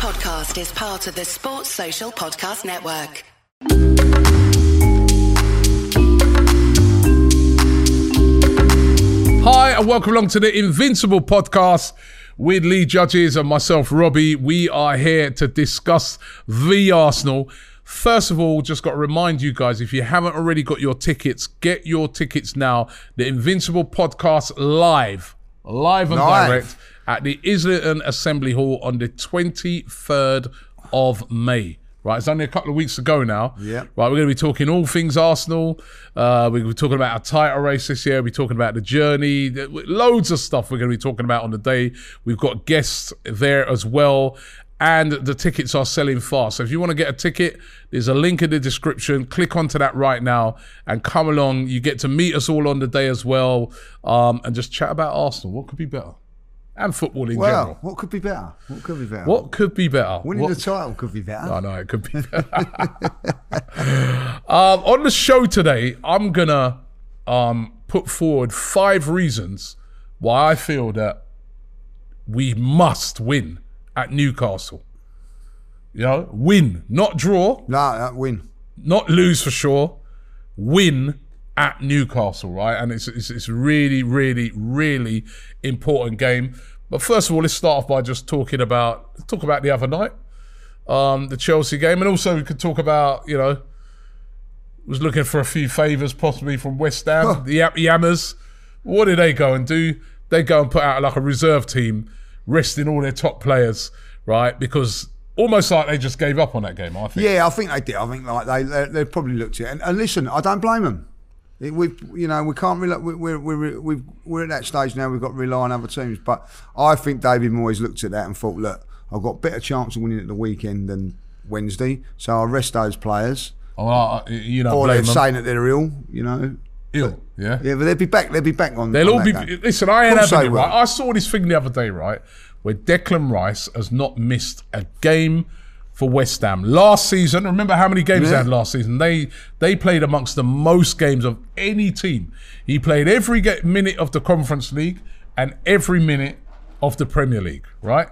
podcast is part of the Sports Social Podcast Network. Hi, and welcome along to the Invincible podcast with Lee Judges and myself, Robbie. We are here to discuss the Arsenal. First of all, just got to remind you guys if you haven't already got your tickets, get your tickets now. The Invincible podcast live, live and Live. direct at the Islington Assembly Hall on the 23rd of May. Right, it's only a couple of weeks to go now. Yeah. Right, we're going to be talking all things Arsenal. Uh, we're going to be talking about our title race this year. We're talking about the journey. Loads of stuff we're going to be talking about on the day. We've got guests there as well. And the tickets are selling fast. So if you want to get a ticket, there's a link in the description. Click onto that right now and come along. You get to meet us all on the day as well um, and just chat about Arsenal. What could be better? And football in Well, general. what could be better? What could be better? What could be better? Winning What- the title could be better. I know it could be. um, on the show today, I'm gonna um, put forward five reasons why I feel that we must win at Newcastle. You know, win, not draw, No, that win. not lose for sure. Win at Newcastle, right? And it's it's, it's a really, really, really important game. But first of all, let's start off by just talking about talk about the other night, um, the Chelsea game, and also we could talk about you know was looking for a few favours possibly from West Ham, the Yap Yammers. What did they go and do? They go and put out like a reserve team, resting all their top players, right? Because almost like they just gave up on that game. I think. Yeah, I think they did. I think like they they, they probably looked at it. And, and listen, I don't blame them. We've you know we can't rely, we- we're we're we're we're at that stage now. We've got to rely on other teams. But I think David Moyes looked at that and thought, look, I've got better chance of winning at the weekend than Wednesday, so I'll rest those players. Oh, you know, Or they're saying that they're ill, you know. ill. Yeah. Yeah, but they'll be back. They'll be back on. They'll on all be. game. Listen, I ain't having it right. I saw this thing the other day, right, where Declan Rice has not missed a game for West Ham last season. Remember how many games they had last season? They they played amongst the most games of any team. He played every minute of the Conference League and every minute of the Premier League. Right.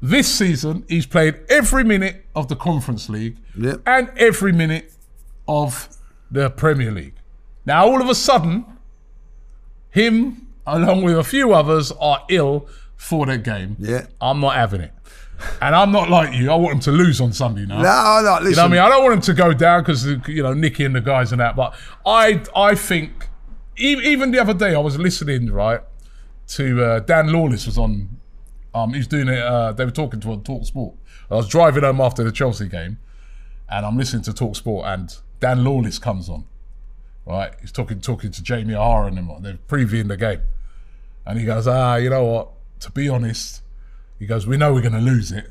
This season, he's played every minute of the Conference League Yep. and every minute of the Premier League. Now, all of a sudden, him, along with a few others, are ill for the game. Yeah. I'm not having it. And I'm not like you. I want them to lose on Sunday now. No, no, listen. You know what I mean? I don't want them to go down because you know Nicky and the guys and that. But I, I think even the other day I was listening right to uh, Dan Lawless was on. Um, he's doing it. Uh, they were talking to on Talk Sport. I was driving home after the Chelsea game, and I'm listening to Talk Sport, and Dan Lawless comes on. Right, he's talking talking to Jamie O'Hara and them. They're previewing the game, and he goes, "Ah, you know what? To be honest, he goes, we know we're going to lose it."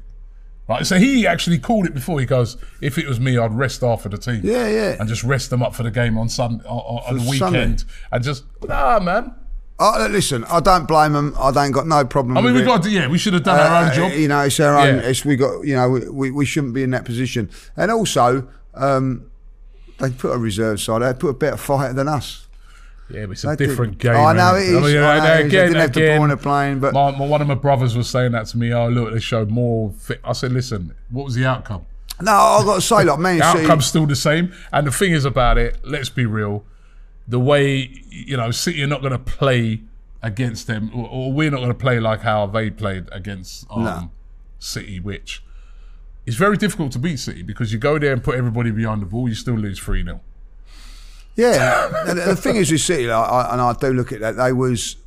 Right, so he actually called it before. He goes, "If it was me, I'd rest half of the team, Yeah, yeah. and just rest them up for the game on Sunday, on, on the weekend, Sunday. and just nah, man. Oh, listen, I don't blame them. I don't got no problem. I mean, with we it. got to, yeah, we should have done our own Uh, job. You know, it's our own. Yeah. It's we got. You know, we, we, we shouldn't be in that position. And also, um, they put a reserve side. They put a better fighter than us. Yeah, but it's a did. different game. I know innit? it is. I know it is. They didn't have to bore in the plane, but- my, my, one of my brothers was saying that to me. Oh, look, they showed more. Fit. I said, listen, what was the outcome? No, I got to say, like Man The outcome's still the same. And the thing is about it, let's be real. The way you know City are not going to play against them, or, or we're not going to play like how they played against um, No. City, which is very difficult to beat City because you go there and put everybody behind the ball, you still lose three 0 Yeah, and the thing is with City, like, I, and I do look at that. They was,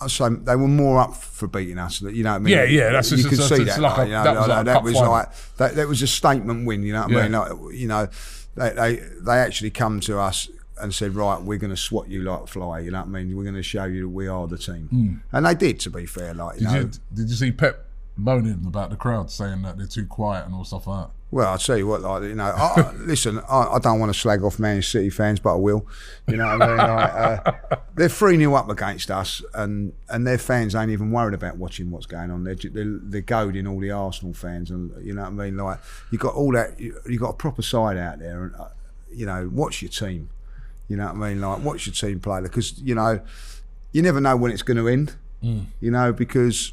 I say, they were more up for beating us. You know what I mean? Yeah, yeah, that's you just- could see that. like a- you know, that was like that was like that, that was a statement win. You know what I mean? Like, you know, they, they they actually come to us and said, right, we're going to swat you like a fly. You know what I mean? We're going to show you that we are the team, hmm. and they did. To be fair, like you. Did know, you, did you see Pep moaning about the crowd saying that they're too quiet and all stuff like that? Well, I'll tell you what, like you know, I, listen, I, I don't want to slag off Man City fans, but I will. You know what I mean? Like, uh, they're three 0 up against us, and and their fans ain't even worried about watching what's going on. They're they're, they're goading all the Arsenal fans, and you know what I mean? Like you got all that, you, you got a proper side out there, and uh, you know, watch your team. You know what I mean? Like watch your team play because you know you never know when it's going to end. You know because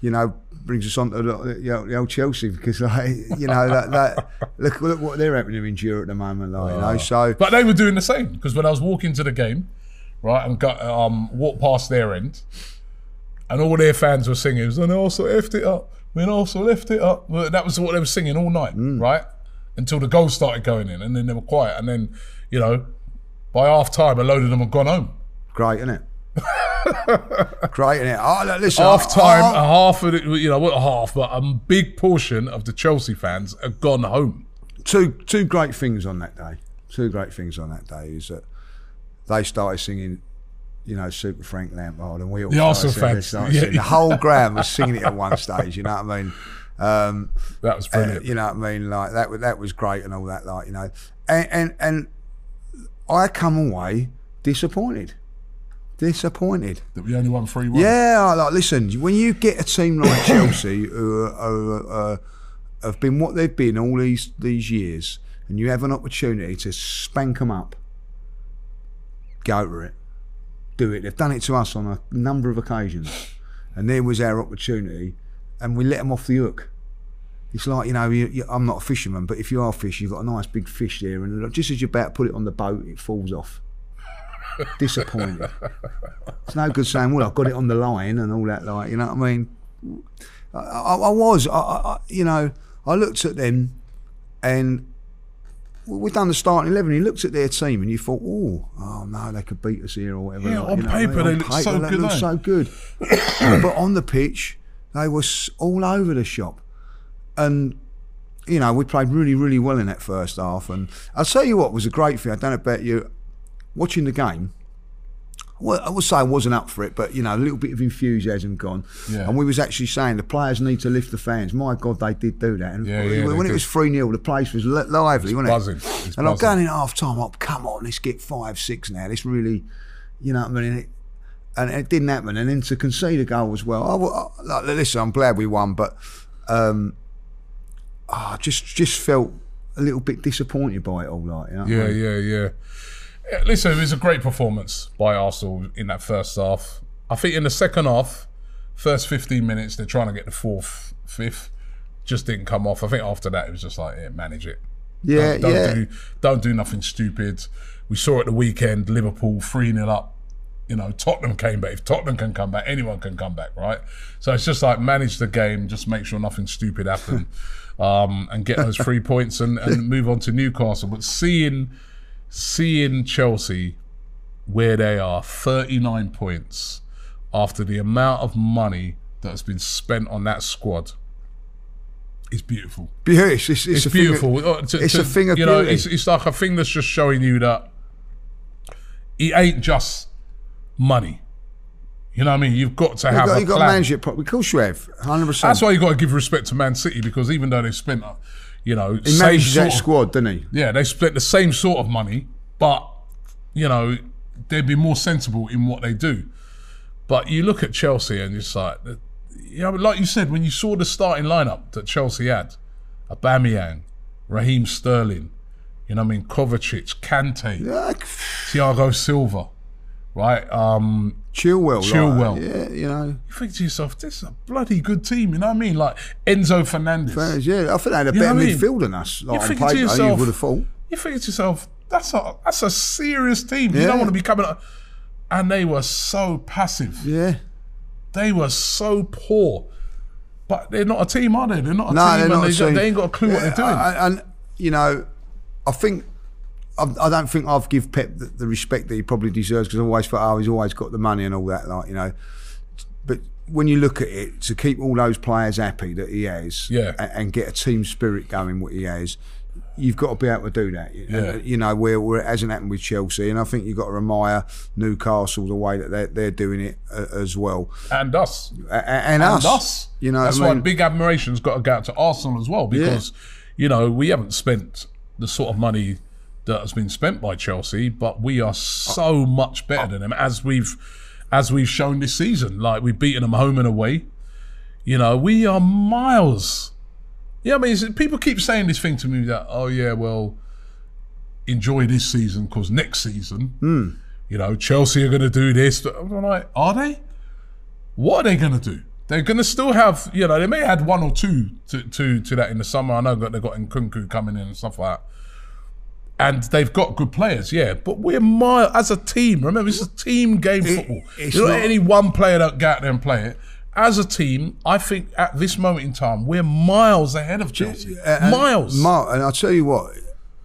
you know, brings us on to the, you know, the old Chelsea because, like, you know, that, that look, look what they're having to endure at the moment, like, you know. So, But they were doing the same because when I was walking to the game, right, and got um walked past their end, and all their fans were singing, "And they also left it up, we also left it up." That was what they were singing all night, right, until the goals started going in, and then they were quiet, and then you know, by half time, a load of them had gone home. great, isn't it? Great, it? Oh, look, listen, Half time, oh, half of it, you know, what a half, but a big portion of the Chelsea fans have gone home. two two great things on that day. Two great things on that day is that they started singing, you know, Super Frank Lampard, and we all The Arsenal singing- fans, yeah. The whole ground was singing it at one stage. You know what I mean? Um, That was uh, brilliant. you know what I mean? Like that. That was great and all that. Like you know, and and, and I come away disappointed. Disappointed. that we only won three one. Yeah, like listen, when you get a team like Chelsea who are, are, uh, have been what they've been all these these years, and you have an opportunity to spank them up, go for it, do it. They've done it to us on a number of occasions, and there was our opportunity, and we let them off the hook. It's like you know, you, you, I'm not a fisherman, but if you are a fish, you've got a nice big fish there, and just as you're about to put it on the boat, it falls off. Disappointed. It's no good saying, "Well, I've got it on the line" and all that. Like, you know what I mean? I, I, I was, I, you know, I looked at them, and we've done the starting eleven. You looked at their team, and you thought, "Oh, oh no, they could beat us here or whatever." Yeah, like, on you know paper, they On look so they good, look so good. but on the pitch, they were all over the shop, and you know, we played really, really well in that first half. And I'll tell you what was a great thing. I don't know about you, watching the game. Well, I would say I wasn't up for it, but you know, a little bit of enthusiasm gone. Yeah. And we was actually saying the players need to lift the fans. My God, they did do that. And Yeah, yeah, when it was 3 0, the place was li- lively, wasn't buzzing. it? It's and I'm going in half time, up, come on, let's get 5 6 now. Let's really, you know what I mean? And it, and it didn't happen. And then to concede a goal as well. I, I, like, listen, I'm glad we won, but um, I just just felt a little bit disappointed by it all. Like, you know what I Yeah, mean? yeah, yeah. Listen, it was a great performance by Arsenal in that first half. I think in the second half, first 15 minutes, they're trying to get the fourth, fifth, just didn't come off. I think after that, it was just like, yeah, manage it. Yeah, Don't, don't yeah. do don't do nothing stupid. We saw at the weekend Liverpool 3 0 up. You know, Tottenham came back. If Tottenham can come back, anyone can come back, right? So it's just like manage the game, just make sure nothing stupid happened, um, and get those three points and, and move on to Newcastle. But seeing seeing Chelsea where they are, 39 points after the amount of money that has been spent on that squad is beautiful. Yeah, it's, it's, it's, thing of- beautiful. Uh, to- it's to- a thing of you know. beauty. It's, it's like a thing that's just showing you that it ain't just money. You know what I mean? You've got to You've have got, a you've got to manage it properly. Of course you have, 100%. That's why you've got to give respect to Man City because even though they spent, uh, you know, he sort that squad, doesn't he? yeah, they split the same sort of money, but you know they'd be more sensible in what they do. But you look at Chelsea and it's like, you know, like you said, when you saw the starting lineup that Chelsea had, Aubameyang, Raheem Sterling, you know, what I mean, Kovacic, Kante, Yeah, Thiago Silva, right? Um, Chilwell. Chilwell. Like, yeah, you know. you think to yourself, this is a bloody good team. You know what I mean? Like Enzo Fernandez. Yeah, I think they had a You better midfield than us. Like, think thinking to paper, you yourself- would have thought. you think to yourself, that's a that's a serious team. You Yeah. don't want to be coming up. And they were so passive. Yeah. They were so poor. But they're not a team, are they? They're not a No, team, they're and not they, a team. they ain't got a clue what they're doing. I- And, you know, I think I, I don't think I've give Pep the, the respect that he probably deserves because I always thought, oh, he's always got the money and all that, like you know. But when you look at it, to keep all those players happy that he has, Yeah. and, and get a team spirit going, what he has. You've got to be able to do that, Yeah. And, you know. Where, where it hasn't happened with Chelsea, and I think you've got to admire Newcastle the way that they're, they're doing it uh, as well, and us. A- and, And us, us. You know, That's I why mean? big admiration's got to go out to Arsenal as well because, you know, we haven't spent the sort of money that has been spent by Chelsea, but we are so much better than them as we've as we've shown this season. Like we've beaten them home and away. You know, we are miles. Yeah, I mean, people keep saying this thing to me that, oh yeah, well, enjoy this season because next season, hmm. you know, Chelsea are going to do this. I'm like, are they? What are they going to do? They're going to still have, you know, they may add one or two to, to, to that in the summer. I know that they've got Nkunku coming in and stuff like that. And they've got good players, yeah. But we're mile as a team. Remember, it's a team game football. it's not- let any one player that go out there and play it. As a team, I think at this moment in time, we're miles ahead of Chelsea. And- miles. Mark, and I'll tell you what,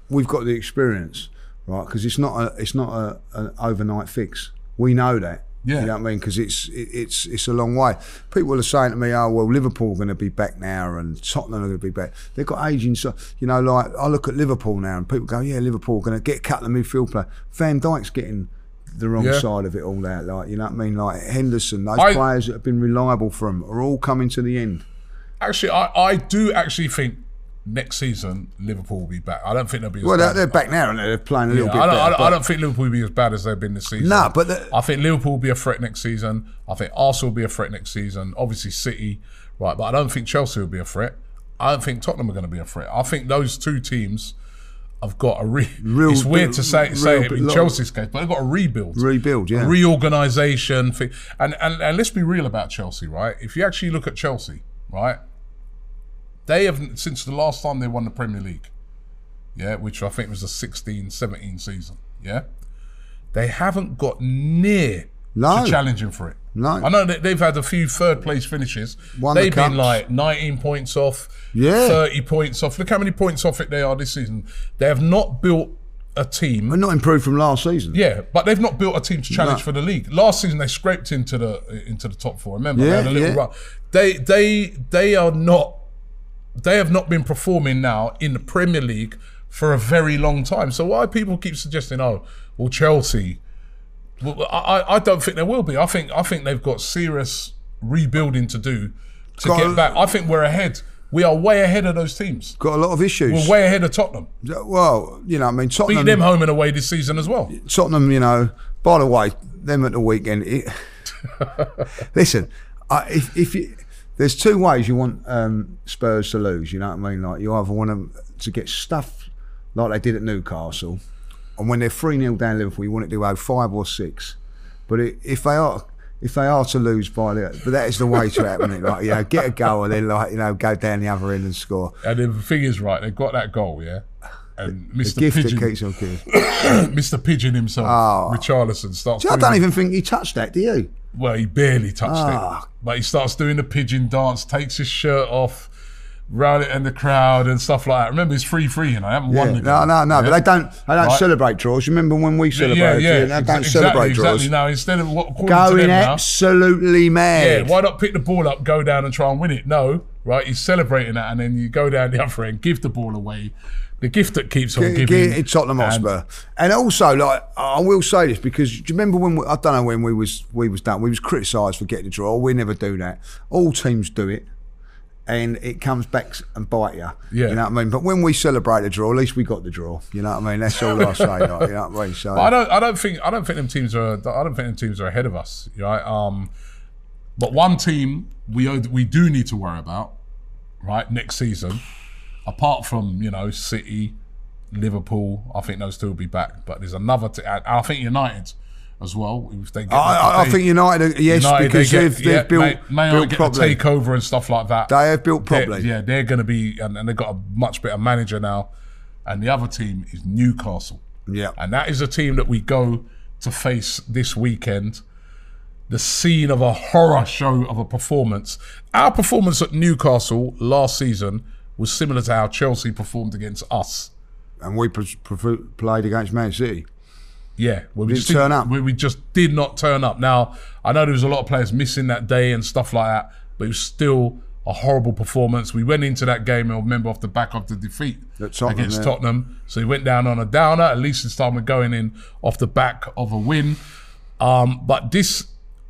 we've got the experience, right? Because it's not a it's not a, an overnight fix. We know that. Yeah. You know what I mean? Because it's it, it's it's a long way. People are saying to me, "Oh well, Liverpool are going to be back now, and Tottenham are going to be back." They've got aging, so uh, you know. Like I look at Liverpool now, and people go, "Yeah, Liverpool are going to get a couple of midfield player." Van Dijk's getting the wrong Yeah. side of it all out. Like you know what I mean? Like Henderson, those I- players that have been reliable for him are all coming to the end. Actually, I, I do actually think next season Liverpool will be back. I don't think they'll be as Well, bad. they're, they're back now, and they're playing a little bit I, don't, better. I, don't, I don't think Liverpool will be as bad as they've been this season. No, but the- I think Liverpool will be a threat next season. I think Arsenal will be a threat next season. Obviously, City, right? But I don't think Chelsea will be a threat. I don't think Tottenham are going to be a threat. I think those two teams have got a re- Real It's weird bit- to say say it in Chelsea's case, but they've got a rebuild, Rebuild, yeah. reorganisation. And, and and let's be real about Chelsea, right? If you actually look at Chelsea, right, they have since the last time they won the Premier League, yeah, which I think was the 16-17 season, yeah, they haven't got near No. to challenging for it. No. I know that they've had a few third place finishes. Won they've been like 19 points off, Yeah. 30 points off. Look how many points off it they are this season. They have not built a team. But not improved from last season. Yeah, but they've not built a team to challenge No. for the league. Last season they scraped into the into the top four. Remember, they Yeah, had a little yeah. run. They they they are not they have not been performing now in the Premier League for a very long time. So why people keep suggesting, oh, well, Chelsea? Well, I, I- don't think there will be. I think I think they've got serious rebuilding to do to Got get back. I think we're ahead. We are way ahead of those teams. Got a lot of issues. We're way ahead of Tottenham. well, you know, I mean, Beat Tottenham. them home and away this season as well. Tottenham, you know. By the way, them at the weekend. It, listen, I, if if you, there's two ways you want um, Spurs to lose. You know what I mean? Like you either want them to get stuffed like they did at Newcastle, and when they're three 0 down Liverpool, you want it to go five or six. But it, if they are. If they are to lose by the, but that is the way to happen it. Like you know, get a goal and then like you know, go down the other end and score. And the thing is, right, they've got that goal, yeah. And Mr. Gift Pigeon, that keeps on giving. Mr. Pigeon himself, Oh. Richarlison, starts. See, I don't the- even think he touched that. Do you? Well, he barely touched Ah. it, but he starts doing the pigeon dance, takes his shirt off, round it in the crowd and stuff like that. Remember, it's free free, know. I haven't Yeah. won the No, game. no, no. Yeah? But they don't. They don't Right. celebrate draws. You remember when we Yeah, celebrated? yeah, They don't exactly, celebrate draws. exactly. Now instead of what Going them now, absolutely yeah, why not pick the ball up, go down and try and win it? No, right? He's celebrating that, and then you go down the other end, give the ball away. The gift that keeps on giving. it Tottenham Hotspur, and also like I will say this because do you remember when we, I don't know when we was we was done we was criticised for getting the draw. We never do that. All teams do it, and it comes back and bite you. Yeah. you know what I mean. But when we celebrate the draw, at least we got the draw. You know what I mean. That's all I say. Like, you know what I mean. So But I don't. I don't think. I don't think them teams are. I don't think them teams are ahead of us. Right. Um, but one team we owe- we do need to worry about, right, next season, apart from you know City, Liverpool. I think those two will be back. But there's another. T- I think United as well. If they get, I, I, they- think United, yes, United, because they they've yeah, built, may, may built get properly. a takeover and stuff like that. They have built They're- yeah, they're going to be, and, and they've got a much better manager now. And the other team is Newcastle. Yeah. And that is a team that we go to face this weekend. The scene of a horror show of a performance. Our performance at Newcastle last season was similar to how Chelsea performed against us. and we pr- pr- played against Man City. Yeah, we Didn't just turn up. Where we just did not turn up. Now I know there was a lot of players missing that day and stuff like that, but it was still a horrible performance. We went into that game, I remember, off the back of the defeat Tottenham, against yeah. Tottenham. So we went down on a downer. At least this time we're going in off the back of a win. Um, but this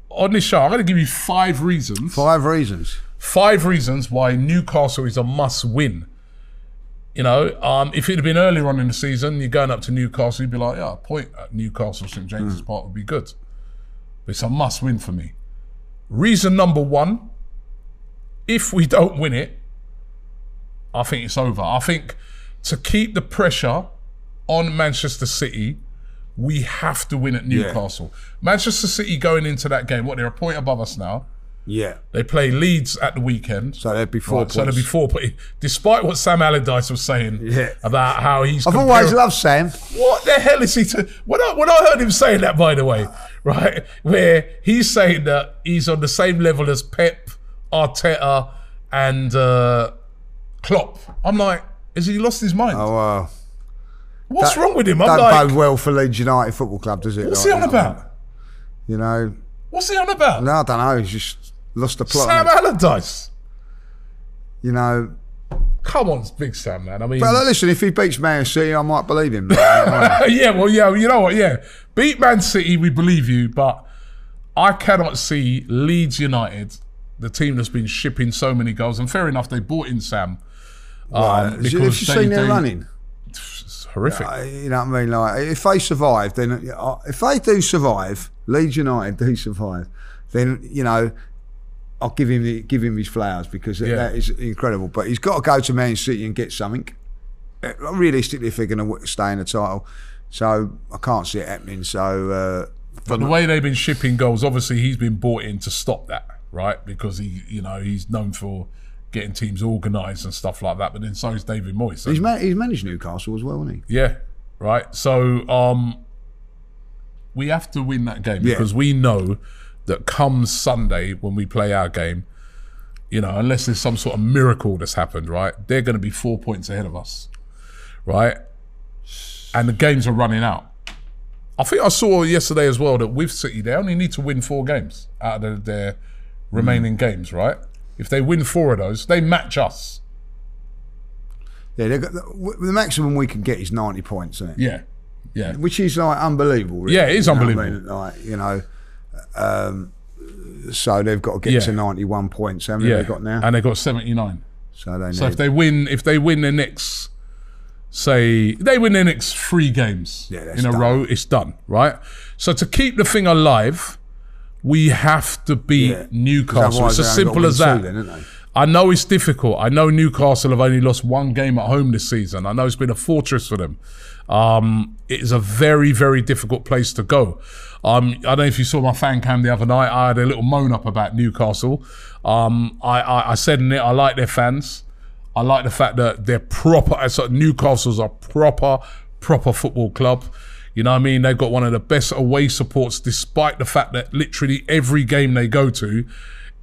on this show, I'm going to give you five reasons Five reasons. Five reasons why Newcastle is a must win. You know, um, if it had been earlier on in the season, you're going up to Newcastle, you'd be like, yeah, a point at Newcastle St James's Park would be good. But it's a must win for me. Reason number one if we don't win it, I think it's over. I think to keep the pressure on Manchester City, we have to win at Newcastle. Manchester City going into that game, what, they're a point above us now. Yeah. They play Leeds at the weekend. So there'd be four Right, so there'd be four. But despite what Sam Allardyce was saying Yeah. about how he's, I've comparing- always loved Sam. What the hell is he? To, when I when I heard him saying that, by the way, right, where he's saying that he's on the same level as Pep, Arteta, and uh, Klopp. I'm like, has he lost his mind? Oh, uh, What's that- wrong with him? I'm don't like, bode well for Leeds United Football Club, does it? what's Like, he on about? You know, What's he on about? no, I don't know. He's just lost the plot. Sam? Allardyce. You know, Come on, big Sam, man. I mean, but listen, if he beats Man City, I might believe him. Yeah, well, yeah, you know what? Yeah, beat Man City, we believe you, but I cannot see Leeds United, the team that's been shipping so many goals, and fair enough, they bought in Sam. Um, Have you because seen they- their they- running? It's horrific. Uh, You know what I mean? Like, if they survive, then uh, if they do survive, Leeds United do survive, then you know, I'll give him the, give him his flowers because Yeah. that is incredible. But he's got to go to Man City and get something. Uh, Realistically, if they're going to stay in the title, so I can't see it happening. So. Uh, but the way they've been shipping goals, obviously, he's been bought in to stop that, right? Because he, you know, he's known for getting teams organised and stuff like that. But then so is David Moyes. He's, man- he's managed Newcastle as well, hasn't he? Yeah, right. So um, we have to win that game Yeah. because we know that comes Sunday when we play our game, you know, unless there's some sort of miracle that's happened, right? They're going to be four points ahead of us, right? And the games are running out. I think I saw yesterday as well that with City they only need to win four games out of their remaining mm. games, right? If they win four of those, they match us. Yeah, got the, the maximum we can get is ninety points, isn't it? Yeah, yeah. which is like unbelievable. Really. Yeah, it is know I unbelievable. mean? Like you know, um, so they've got to get Yeah. to ninety-one points. How many Yeah, they got now? and they got seventy nine. so they So if they win, if they win their next, say they win their next three games Yeah, in a done. row, it's done, right? So to keep the thing alive, we have to beat Yeah. Newcastle. It's as simple as that. then. I know it's difficult. I know Newcastle have only lost one game at home this season. I know it's been a fortress for them. Um, it is a very, very difficult place to go. Um, I don't know if you saw my fan cam the other night. I had a little moan up about Newcastle. Um, I, I, I said in it, I like their fans. I like the fact that they're proper. So Newcastle's a proper, proper football club. You know what I mean? They've got one of the best away supports, despite the fact that literally every game they go to,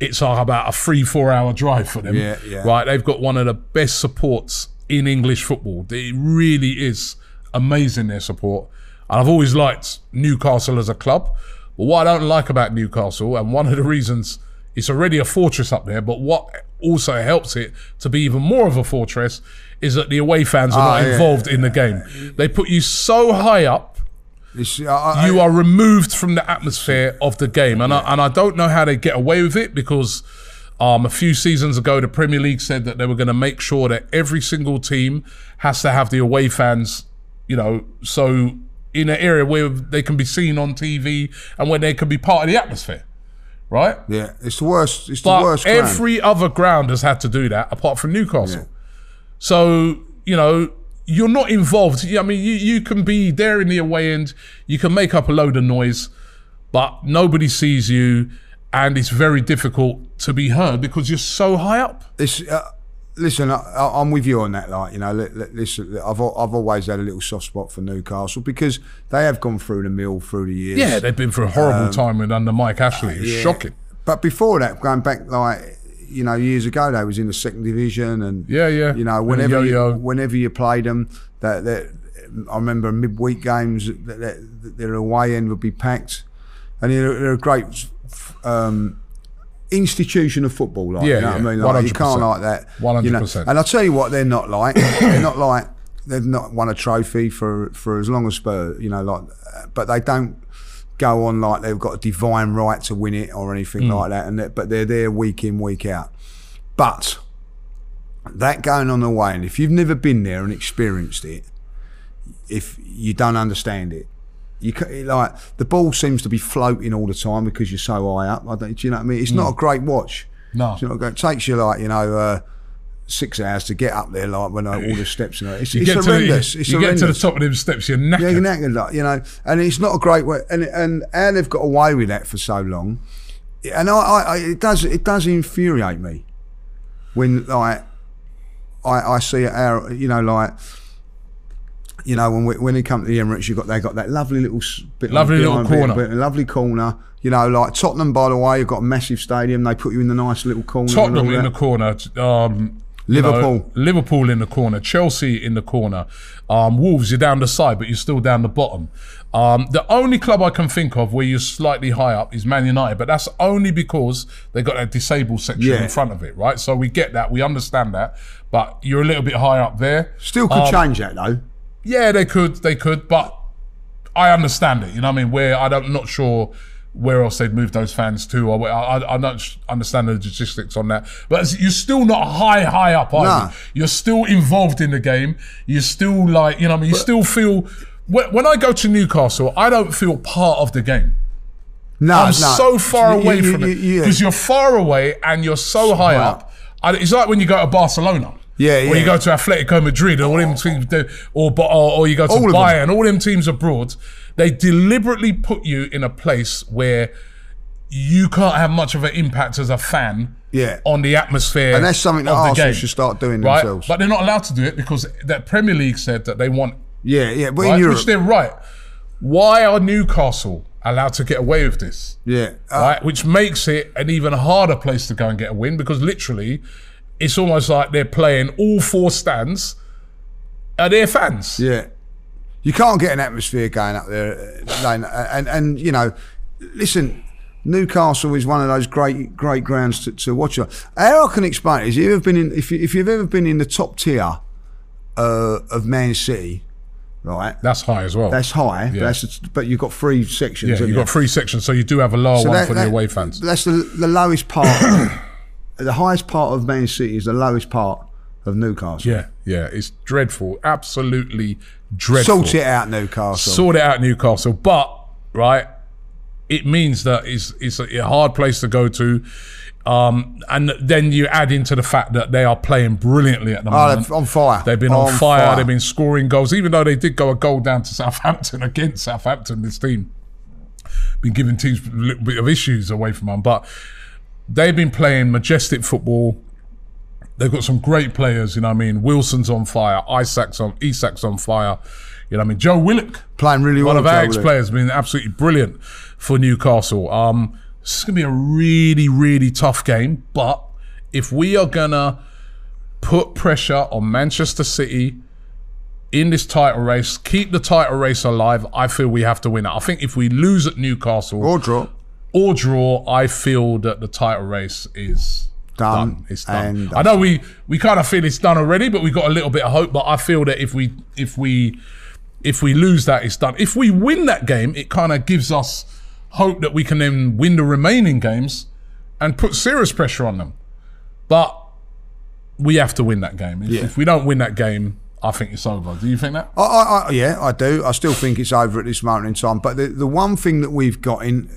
it's about a three, four hour drive for them. Yeah, yeah. Right? They've got one of the best supports in English football. It really is amazing, their support. And I've always liked Newcastle as a club. But what I don't like about Newcastle, and one of the reasons it's already a fortress up there, but what also helps it to be even more of a fortress is that the away fans are Ah, not yeah. involved in the game. They put you so high up I, I, you are removed from the atmosphere of the game, and I, and I don't know how they get away with it because um, a few seasons ago the Premier League said that they were going to make sure that every single team has to have the away fans, you know, so in an area where they can be seen on TV and where they can be part of the atmosphere, right? yeah, it's the worst. It's the But worst. ground. every other ground has had to do that apart from Newcastle. So, you know, you're not involved. I mean, you, you can be there in the away end, you can make up a load of noise, but nobody sees you, and it's very difficult to be heard because you're so high up. It's, uh, listen, I, I- I'm with you on that. Like you know, li- li- listen, I've I've always had a little soft spot for Newcastle because they have gone through the mill through the years. Yeah, they've been through a horrible time with under Mike Ashley. It's Um, Yeah. shocking. But before that, going back like you know years ago, they was in the second division, and Yeah, yeah. you know whenever you, whenever you played them, that that I remember midweek games that, that, that their away end would be packed, and they're, they're a great um, institution of football. Like, Yeah, you know yeah, what I mean? Like, you can't 100%. like that. You know? And I'll tell you what, they're not like. they're not like. They've not won a trophy for for as long as Spurs. You know, like, but they don't go on like they've got a divine right to win it or anything Hmm. like that. And that, but they're there week in week out. But that going on away, and if you've never been there and experienced it, if you don't understand it, you like the ball seems to be floating all the time because you're so high up. I don't, do you know what I mean? It's not a great watch. Hmm. No. It's not great. It takes you like you know. Uh, Six hours to get up there, like when uh, all the steps and it's, You, it's get to, the, horrendous. it's you get to the top of them steps, you're knackered. Yeah, knackered, like, you know, and it's not a great way. And and how they've got away with that for so long, and I, I, it does it does infuriate me when like I, I see our you know like you know when we, when they come to the Emirates, you got they got that lovely little bit Lovely little corner. bit- lovely corner. You know, like Tottenham, by the way, you've got a massive stadium. They put you in the nice little corner. Tottenham in the corner. Um, you know, Liverpool. Liverpool in the corner. Chelsea in the corner. Um, Wolves, you're down the side, but you're still down the bottom. Um, the only club I can think of where you're slightly high up is Man United, but that's only because they got that disabled section Yeah. in front of it, right? So we get that, we understand that, but you're a little bit high up there. Still could Um, change that though. Yeah, they could, they could, but I understand it. You know what I mean? Where I don't, I'm not sure where else they'd move those fans to, or I, I, I don't understand the logistics on that. But you're still not high, high up, are Nah. you? You're still involved in the game. You're still like, you know, what I mean, you still feel. When, when I go to Newcastle, I don't feel part of the game. No, I'm no. so far away you- from you- it you- because you're far away and you're so high Right. up. And it's like when you go to Barcelona. Yeah, Or you go to Atletico Madrid, all them teams, or, or or you go to All. Bayern, all them teams abroad. They deliberately put you in a place where you can't have much of an impact as a fan. Yeah. On the atmosphere, And that's something that Arsenal game, should start doing right? themselves. But they're not allowed to do it because the Premier League said that they want yeah, yeah. But right? in Europe, which they're right. Why are Newcastle allowed to get away with this? yeah. Uh, right? Which makes it an even harder place to go and get a win because literally, it's almost like they're playing all four stands are their fans. Yeah, you can't get an atmosphere going up there, uh, Lane. Uh, and and you know, listen, Newcastle is one of those great great grounds to, to watch. How I can explain it is, you've been in if you, if you've ever been in the top tier uh, of Man City, right? That's high as well. That's high. Yeah. That's but you've got three sections. yeah, you've you? got three sections, so you do have a lower So one that- for the away fans. That's the the lowest part. The highest part of Man City is the lowest part of Newcastle. Yeah, yeah, it's dreadful, absolutely dreadful. Sort it out, Newcastle. sort it out, Newcastle. But right, it means that it's it's a hard place to go to. Um, and then you add into the fact that they are playing brilliantly at the Oh, moment. they're on fire. They've been on, On fire. fire. They've been scoring goals, even though they did go a goal down to Southampton against Southampton. This team been giving teams a little bit of issues away from them, but they've been playing majestic football. They've got some great players, you know what I mean? Wilson's on fire, Isak's on Isak's on fire. You know what I mean? Joe Willock, Playing really one well. of our ex-players, been absolutely brilliant for Newcastle. Um, this is gonna be a really, really tough game, but if we are gonna put pressure on Manchester City in this title race, keep the title race alive, I feel we have to win it. I think if we lose at Newcastle Or draw. Or draw, I feel that the title race is Done done. It's done. I know we we kind of feel it's done already, but we got a little bit of hope. But I feel that if we if we if we lose that, it's done. If we win that game, it kind of gives us hope that we can then win the remaining games and put serious pressure on them. But we have to win that game. If, Yeah. if we don't win that game, I think it's over. Do you think that? I, I, I, yeah, I do. I still think it's over at this moment in time. But the, the one thing that we've got in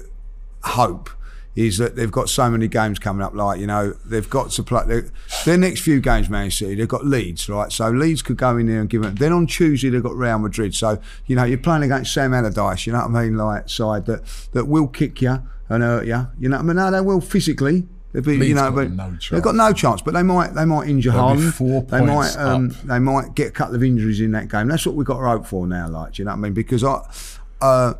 hope is that they've got so many games coming up. Like you know, they've got to play their, their next few games. Man City, they've got Leeds, right? So Leeds could go in there and give it. Then on Tuesday they've got Real Madrid. So you know, you're playing against Sam Allardyce. You know what I mean? Like side that that will kick you and hurt you. You know what I mean? No, they will physically. They'll be, you know, got but no they've got no chance. But they might, they might injure They'll be Haaland. four they might, um, they might get a couple of injuries in that game. That's what we've got to hope for now. Like, you know what I mean? Because I, uh,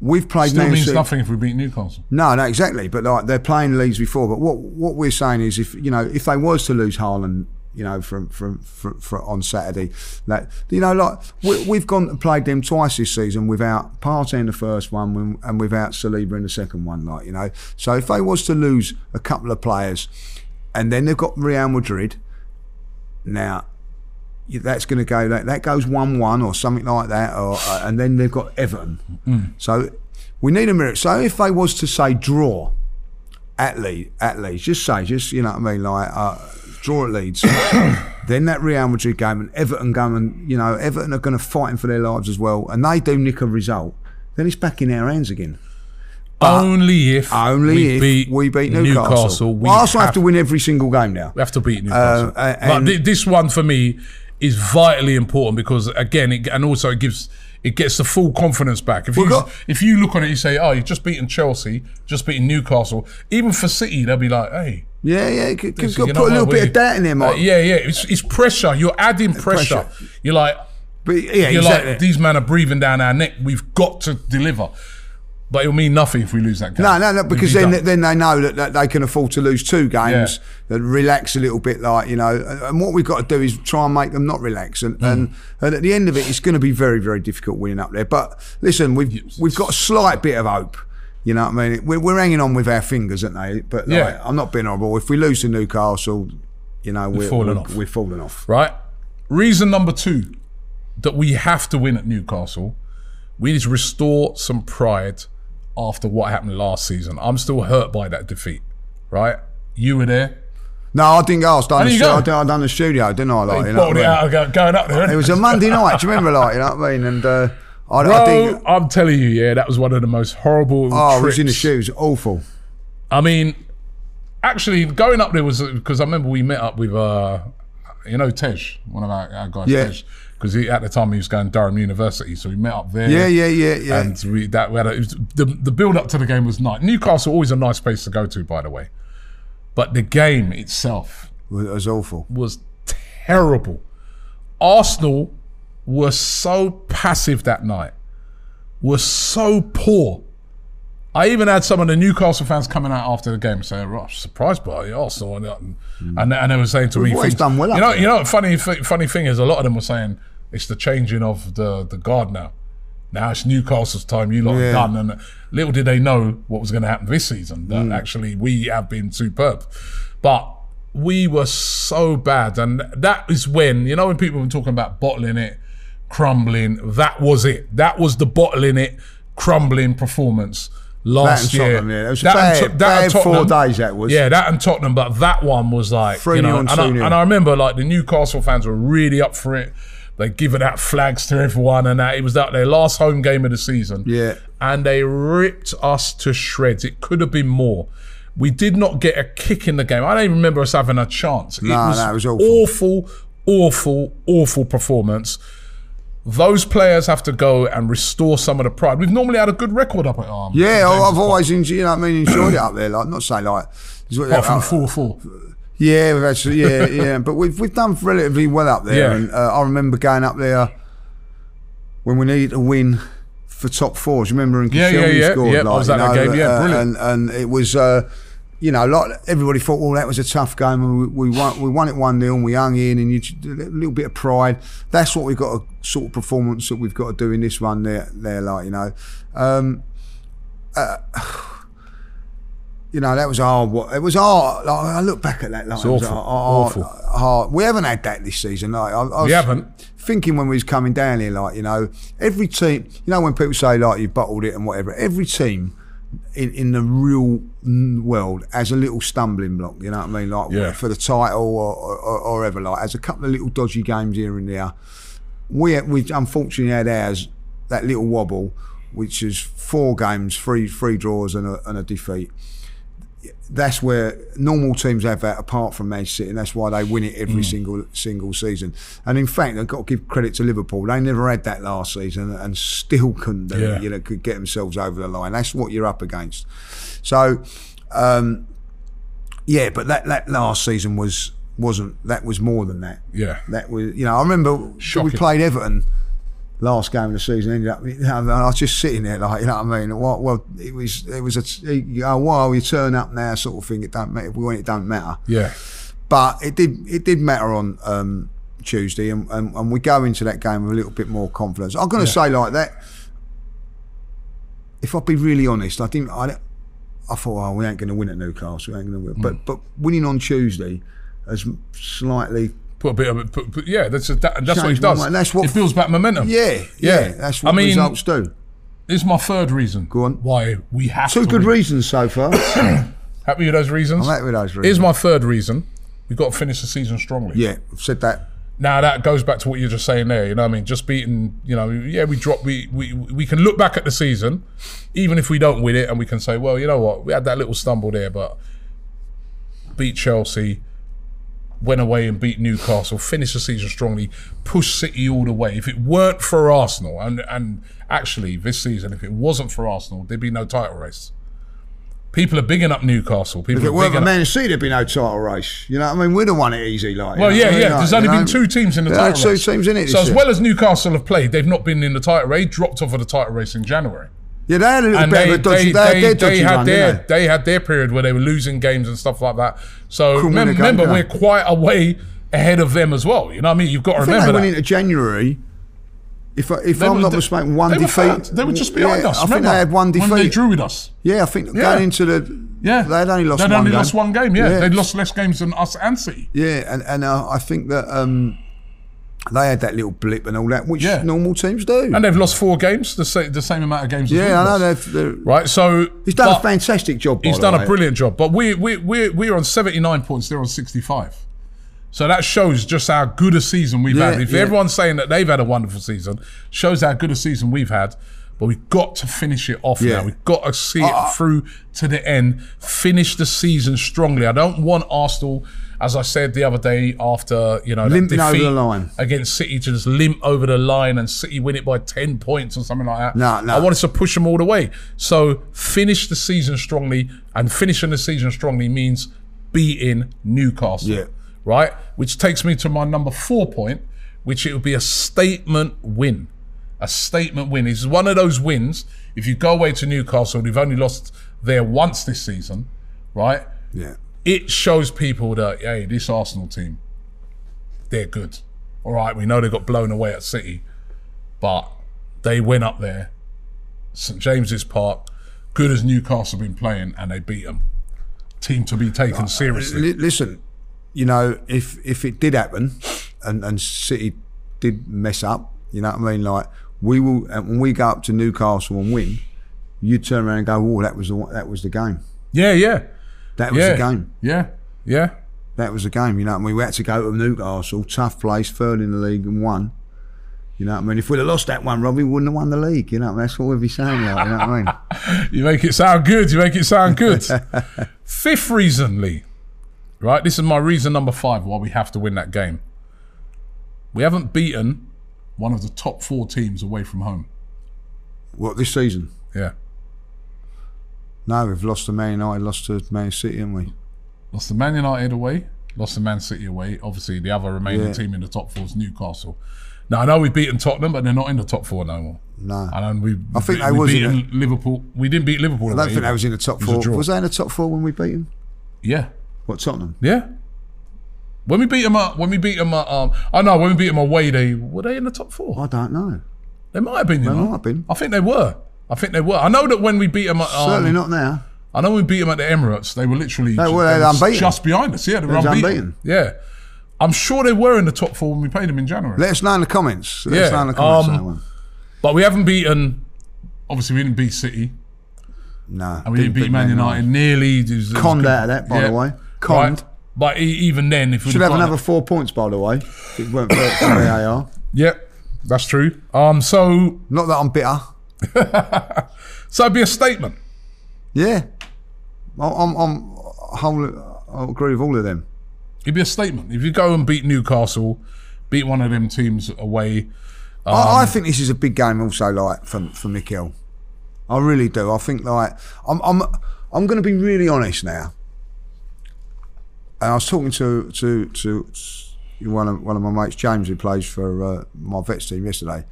we've played. Still means City- nothing if we beat Newcastle. No, no, exactly. But like they're playing Leeds before. But what what we're saying is, if you know, if they was to lose Haaland, you know, from from, from, from on Saturday, that you know, like we, we've gone and played them twice this season without Partey in the first one and without Saliba in the second one. Like you know, so if they was to lose a couple of players, and then they've got Real Madrid, now that's going to go that that goes one one or something like that, or uh, and then they've got Everton. So we need a miracle. So if they was to say draw at Leeds, at Leeds, just say just you know what I mean, like uh, draw at Leeds, then that Real Madrid game and Everton go and you know Everton are going to fight for their lives as well, and they do nick a result, then it's back in our hands again. only if Only we if beat we beat Newcastle. Newcastle we Arsenal have, have to win every single game now. We have to beat Newcastle. Uh, but and- thi- this one for me is vitally important because again, it, and also it gives It gets the full confidence back. If you got- if you look on it, you say, "Oh, you've just beaten Chelsea, just beaten Newcastle." Even for City, they'll be like, "Hey, Yeah, yeah. You could, this- got you to know put a little what, bit we- of doubt in there, Uh, Mike. yeah, yeah. It's, it's pressure. You're adding pressure. Pressure. You're like, But yeah, you're exactly. like, these men are breathing down our neck. We've got to deliver. But it'll mean nothing if we lose that game. No, no, no, because then done. then they know that, that they can afford to lose two games, that relax a little bit, like you know. And what we've got to do is try and make them not relax, and Mm. and, and at the end of it, it's going to be very very difficult winning up there. But listen, we've we've got a slight bit of hope. You know what I mean? We're, we're hanging on with our fingers, aren't they? But like, Yeah. I'm not being horrible. If we lose to Newcastle, you know, we're, falling we're, off. we're falling off. right? Reason number two that we have to win at Newcastle, we need to restore some pride after what happened last season. I'm still hurt by that defeat, right? You were there. No, I didn't go. I was done, the, stu- I done, I done the studio, didn't I? Like, you know what I it mean? out going up there. It was a Monday night. Do you remember? Like, you know what I mean? And uh, I, I think, I'm telling you, yeah, that was one of the most horrible. oh, I was in the shoes. Awful. I mean, actually, going up there was because I remember we met up with, uh, you know, Tej, one of our, our guys, Yeah. Tej, because at the time he was going Durham University, so we met up there. Yeah, yeah, yeah, yeah. And we that we had a, it was, the the build up to the game was nice. Newcastle always a nice place to go to, by the way, but the game itself It was awful. was terrible. Arsenal were so passive that night, were so poor. I even had some of the Newcastle fans coming out after the game saying, "Oh, surprised by Arsenal," and, and, and they were saying to me, always things- done well you know, there. you know, funny funny thing is, a lot of them were saying it's the changing of the the guard now. Now it's Newcastle's time. You lot Yeah. done, and little did they know what was going to happen this season. That Mm. actually we have been superb, but we were so bad, and that is when you know when people were talking about bottling it, crumbling. That was it. That was the bottling it, crumbling performance last and year. Tottenham, yeah. It was That and bad- and bad four days, that was. Yeah, that and Tottenham, but that one was like 3-0 you know, and and, I, 2-0. and I remember like the Newcastle fans were really up for it. They given out flags to everyone, and that it was that their last home game of the season. Yeah. and they ripped us to shreds. It could have been more. We did not get a kick in the game. I don't even remember us having a chance. No, it was, no, it was awful. awful, awful, awful performance. Those players have to go and restore some of the pride. We've normally had a good record up at Arm. Yeah, I've always enjoyed, you know what I mean, enjoyed it up there. Like, not say like, apart from four four. yeah, we've some- yeah, yeah, but we've we've done relatively well up there. Yeah. And uh, I remember going up there when we needed to win for top four. Do you remember? And Yeah, yeah, yeah, scored, yeah, like, was you that know, game, yeah, uh, brilliant. And and it was. Uh, you know, like everybody thought, well, that was a tough game, and we, we won. We won it one 0 and we hung in, and you a little bit of pride. That's what we've got a sort of performance that we've got to do in this one. There, there, like you know, um, you know, that was hard. It was hard. Like, I look back at that. Like, it was awful, hard, awful. hard. We haven't had that this season. Like, I, I was We haven't. thinking when we was coming down here. Like, you know, every team. You know, when people say like you bottled it and whatever, every team. In, in the real world, as a little stumbling block, you know what I mean, like Yeah. for the title or, or, or ever, like as a couple of little dodgy games here and there. We we unfortunately had ours that little wobble, which is four games, three three draws and a, and a defeat that's where normal teams have that apart from Man City, and that's why they win it Mm. every single single season. And in fact, I've got to give credit to Liverpool. They never had that last season and still couldn't do Yeah. it, you know, could get themselves over the line. That's what you're up against. So, um, yeah, but that, that last season was wasn't that was more than that. Yeah. That was you know, I remember Shocking. we played Everton last game of the season ended up. You know, and I was just sitting there like, you know what I mean? Well, well it was it was a you go, well, you turn up now, sort of thing. It don't matter. Win, it don't matter. Yeah. But it did it did matter on um, Tuesday, and, and, and we go into that game with a little bit more confidence. I'm going to say like that. If I'd be really honest, I didn't. I, I thought, oh, we ain't going to win at Newcastle. We ain't going to win. Hmm. But but winning on Tuesday has slightly Put a bit of it. Put, put, yeah, that's a, that, that's what it Changed my does. mind. That's what- it builds back momentum. yeah yeah. That's what I mean, results do. This is my third reason. Go on. Why we have Two good win. reasons so far. Happy with those reasons. I'm happy with those Here's reasons. my third reason. We've got to finish the season strongly. yeah, I've said that. Now that goes back to what you're just saying there. You know what I mean? Just beating, you know, yeah, we drop. We, we we can look back at the season, even if we don't win it, and we can say, well, you know what, we had that little stumble there, but beat Chelsea, went away and beat Newcastle, finished the season strongly, pushed City all the way. If it weren't for Arsenal, and and actually this season, if it wasn't for Arsenal, there'd be no title race. People are bigging up Newcastle. People If it weren't for Man City, there'd be no title race. You know what I mean? We'd have won it easy, like. Well, know yeah, yeah. Like, There's only know? been two teams in the There title are two race. teams in it. So as well as Newcastle have played, they've not been in the title race. Dropped off of the title race in January. Yeah, they had a little bit they, of a dodgy. they, They, they, dodgy had run, their they? had their period where they were losing games and stuff like that. So remember, game, remember could we're quite a way ahead of them as well. You know what I mean? You've got to I think remember they that. went into January. If, I- if They I'm were- not mistaken, one they defeat. Were. They were just behind yeah, us. I think they had one defeat. when they drew with us. Yeah, I think Yeah. going into the Yeah, they had only lost They'd one only game. lost one game. Yeah, Yeah. they'd lost less games than us and City. Yeah, and and uh, I think that um, they had that little blip and all that, which Yeah. normal teams do. And they've lost four games, the same, the same amount of games. yeah, I know they've. they're- Right, so He's done a fantastic job. He's done way. a brilliant job. But we we we we're on seventy nine points. They're on sixty five. So that shows just how good a season we've Yeah, had. If yeah. everyone's saying that they've had a wonderful season, shows how good a season we've had. But we've got to finish it off Yeah. Uh, now. We've got to see it through to the end. Finish the season strongly. I don't want Arsenal, as I said the other day after you know Limping over defeat the line. against City, to just limp over the line and City win it by ten points or something like that. No, no. I wanted to push them all the way. So finish the season strongly, and finishing the season strongly means beating Newcastle. Yeah. Right? Which takes me to my number four point, which it would be a statement win. A statement win. is one of those wins. If you go away to Newcastle, they've only lost there once this season, right? Yeah. It shows people that, hey, this Arsenal team, they're good. All right, we know they got blown away at City, but they went up there, St James's Park, good as Newcastle been playing, and they beat them. Team to be taken uh, seriously. Li- listen, you know, if if it did happen, and and City did mess up, you know what I mean? Like we will, and when we go up to Newcastle and win, you turn around and go, "Oh, that was the that was the game. Yeah, yeah, That was yeah, the game. yeah, yeah. That was the game." You know I mean? We had to go to Newcastle, tough place, third in the league, and won. You know what I mean? If we'd have lost that one, Robbie, we wouldn't have won the league. You know, that's what we'd be saying. Like, you know what I mean? You make it sound good. You make it sound good. Fifth reason, Lee. Right, this is my reason number five why we have to win that game. We haven't beaten one of the top four teams away from home. What this season? Yeah, No, we've lost to Man United, lost to Man City, haven't we? lost to Man United away, lost to Man City away. Obviously, the other remaining Yeah. team in the top four is Newcastle. Now I know we've beaten Tottenham, but they're not in the top four no more. No. I know we. I think we they was in Liverpool. We didn't beat Liverpool. I don't think they was in the top four. Was they in the top four when we beat them? Yeah, What Tottenham? yeah. When we beat them at, when we beat them at, um, I know when we beat them away, they were they in the top four. I don't know. They might have been. You They know? might have been. I think they were. I think they were. I know that when we beat them at, um, Certainly not now. I know we beat them at the Emirates, they were literally They were unbeaten. just behind us. Yeah, they were was unbeaten. unbeaten. Yeah, I'm sure they were in the top four when we played them in January. Let us know in the comments. Let us Yeah, know in the comments. um. But we haven't beaten. Obviously, we didn't beat City, No. and we didn't, beat Man United. Nearly. It was- it was Conned good. out of that, by the way. Right. But even then, if we Should have another four points, by the way. It weren't for VAR. Yeah, that's true. Um, so Not that I'm bitter. so it'd be a statement. Yeah. I'm, I'm, I'm whole, I agree with all of them. It'd be a statement if you go and beat Newcastle, beat one of them teams away. I, Um, I think this is a big game also, like, for, for Mikel. I really do. I think, like, I'm, I'm, I'm going to be really honest now. And I was talking to, to, to one of, one of my mates, James, who plays for uh, my vets team yesterday.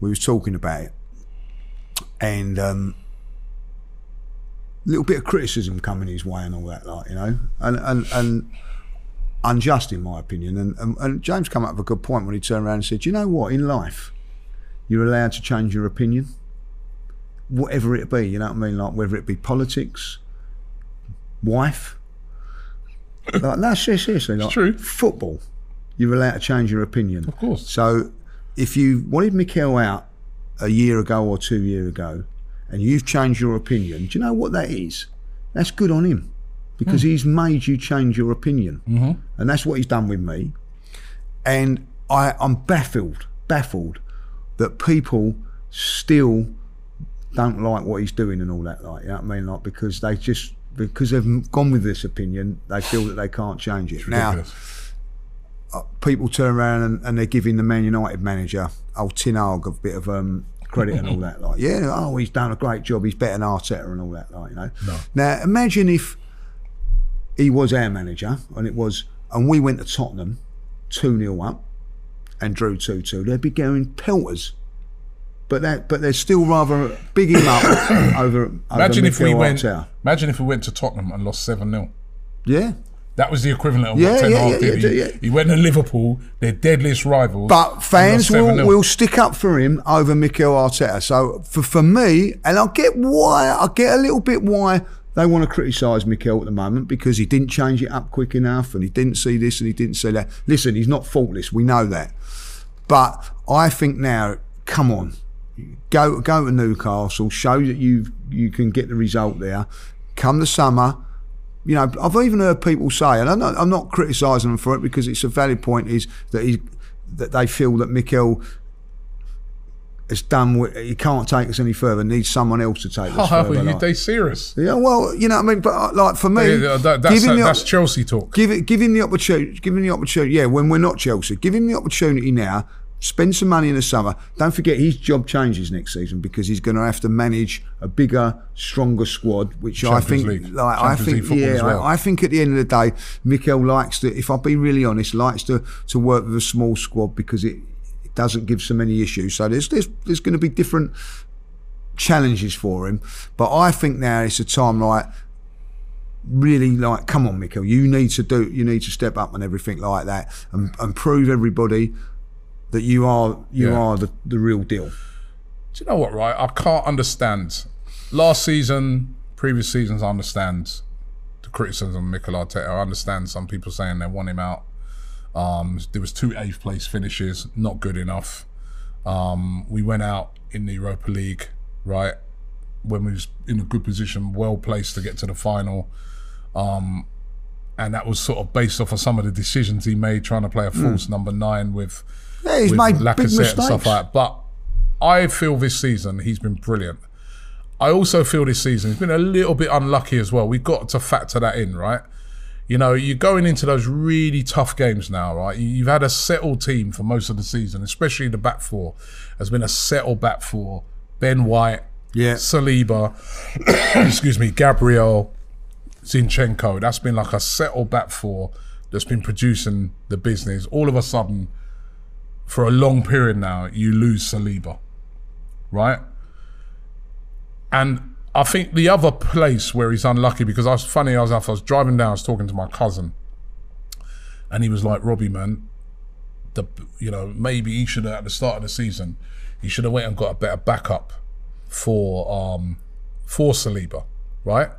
We was talking about it. And, um, little bit of criticism coming his way and all that, like, you know, and, and, and unjust in my opinion. And, and, and James come up with a good point when he turned around and said, you know what, in life, you're allowed to change your opinion, whatever it be, you know what I mean? Like whether it be politics, wife. Like, no, ser- seriously, like true. football, you're allowed to change your opinion. Of course. So if you wanted Mikel out a year ago or two years ago, and you've changed your opinion, do you know what that is? That's good on him because he's made you change your opinion, mm-hmm. and that's what he's done with me. And I, I'm baffled, baffled that people still don't like what he's doing and all that. Like, you know what I mean? Like because they just because they've gone with this opinion, they feel that they can't change it. Now, uh, people turn around and, and they're giving the Man United manager, old Ten Hag, a bit of um, credit and all that. Like, yeah, oh, he's done a great job. He's better than Arteta and all that. Like, you know. No. Now imagine if he was our manager and it was, and we went to Tottenham, two 0 up, and drew two two. They'd be going pelters. But that, but they're still rather big him up over. Imagine over if we went. Arteta. Imagine if we went to Tottenham and lost seven 0 Yeah, That was the equivalent of Yeah, what Ten yeah, Hag did. yeah, he, yeah. he went to Liverpool, their deadliest rivals. But fans will, will stick up for him over Mikel Arteta. So for, for me, and I get why, I get a little bit why they want to criticise Mikel at the moment because he didn't change it up quick enough and he didn't see this and he didn't see that. Listen, he's not faultless, we know that. But I think now, come on, go go to Newcastle, show that you you can get the result there. Come the summer, you know, I've even heard people say, and I'm not, I'm not criticising them for it because it's a valid point, is that he that they feel that Mikel has done. what- He can't take us any further. Needs someone else to take us Oh, further. you like. they serious? yeah, well, you know what I mean. But uh, like for me, Yeah, that- that's, give him the that's op- Chelsea talk. give it, give him the opportunity. Give him the opportunity. Yeah, when we're not Chelsea, give him the opportunity now. Spend some money in the summer. Don't forget his job changes next season because he's going to have to manage a bigger, stronger squad. Which I think, League. like I think, yeah, well. I, think at the end of the day, Mikel likes to. If I be really honest, likes to to work with a small squad because it, it doesn't give so many issues. So there's there's there's going to be different challenges for him. But I think now it's a time like really like, come on, Mikel, you need to do, you need to step up and everything like that, and, and prove everybody that you are you Yeah. are the, the real deal. Do you know what, right? I can't understand. Last season, previous seasons, I understand the criticism of Mikel Arteta. I understand some people saying they want him out. Um, there was two eighth place finishes, not good enough. Um, we went out in the Europa League, right? When we was in a good position, well placed to get to the final. Um, and that was sort of based off of some of the decisions he made, trying to play a false number nine with Yeah, he's made big mistakes. and stuff like that. But I feel this season he's been brilliant. I also feel this season he's been a little bit unlucky as well. We've got to factor that in, right? You know, you're going into those really tough games now, right? You- You've had a settled team for most of the season, especially the back four has been a settled back four. Ben White, Yeah. Saliba, excuse me, Gabriel, Zinchenko. That's been like a settled back four that's been producing the business. All of a sudden, for a long period now, you lose Saliba, right? And I think the other place where he's unlucky because I was funny. I was I was driving down. I was talking to my cousin, and he was like, "Robbie, man, the you know maybe he should have at the start of the season, he should have went and got a better backup for um for Saliba, right?"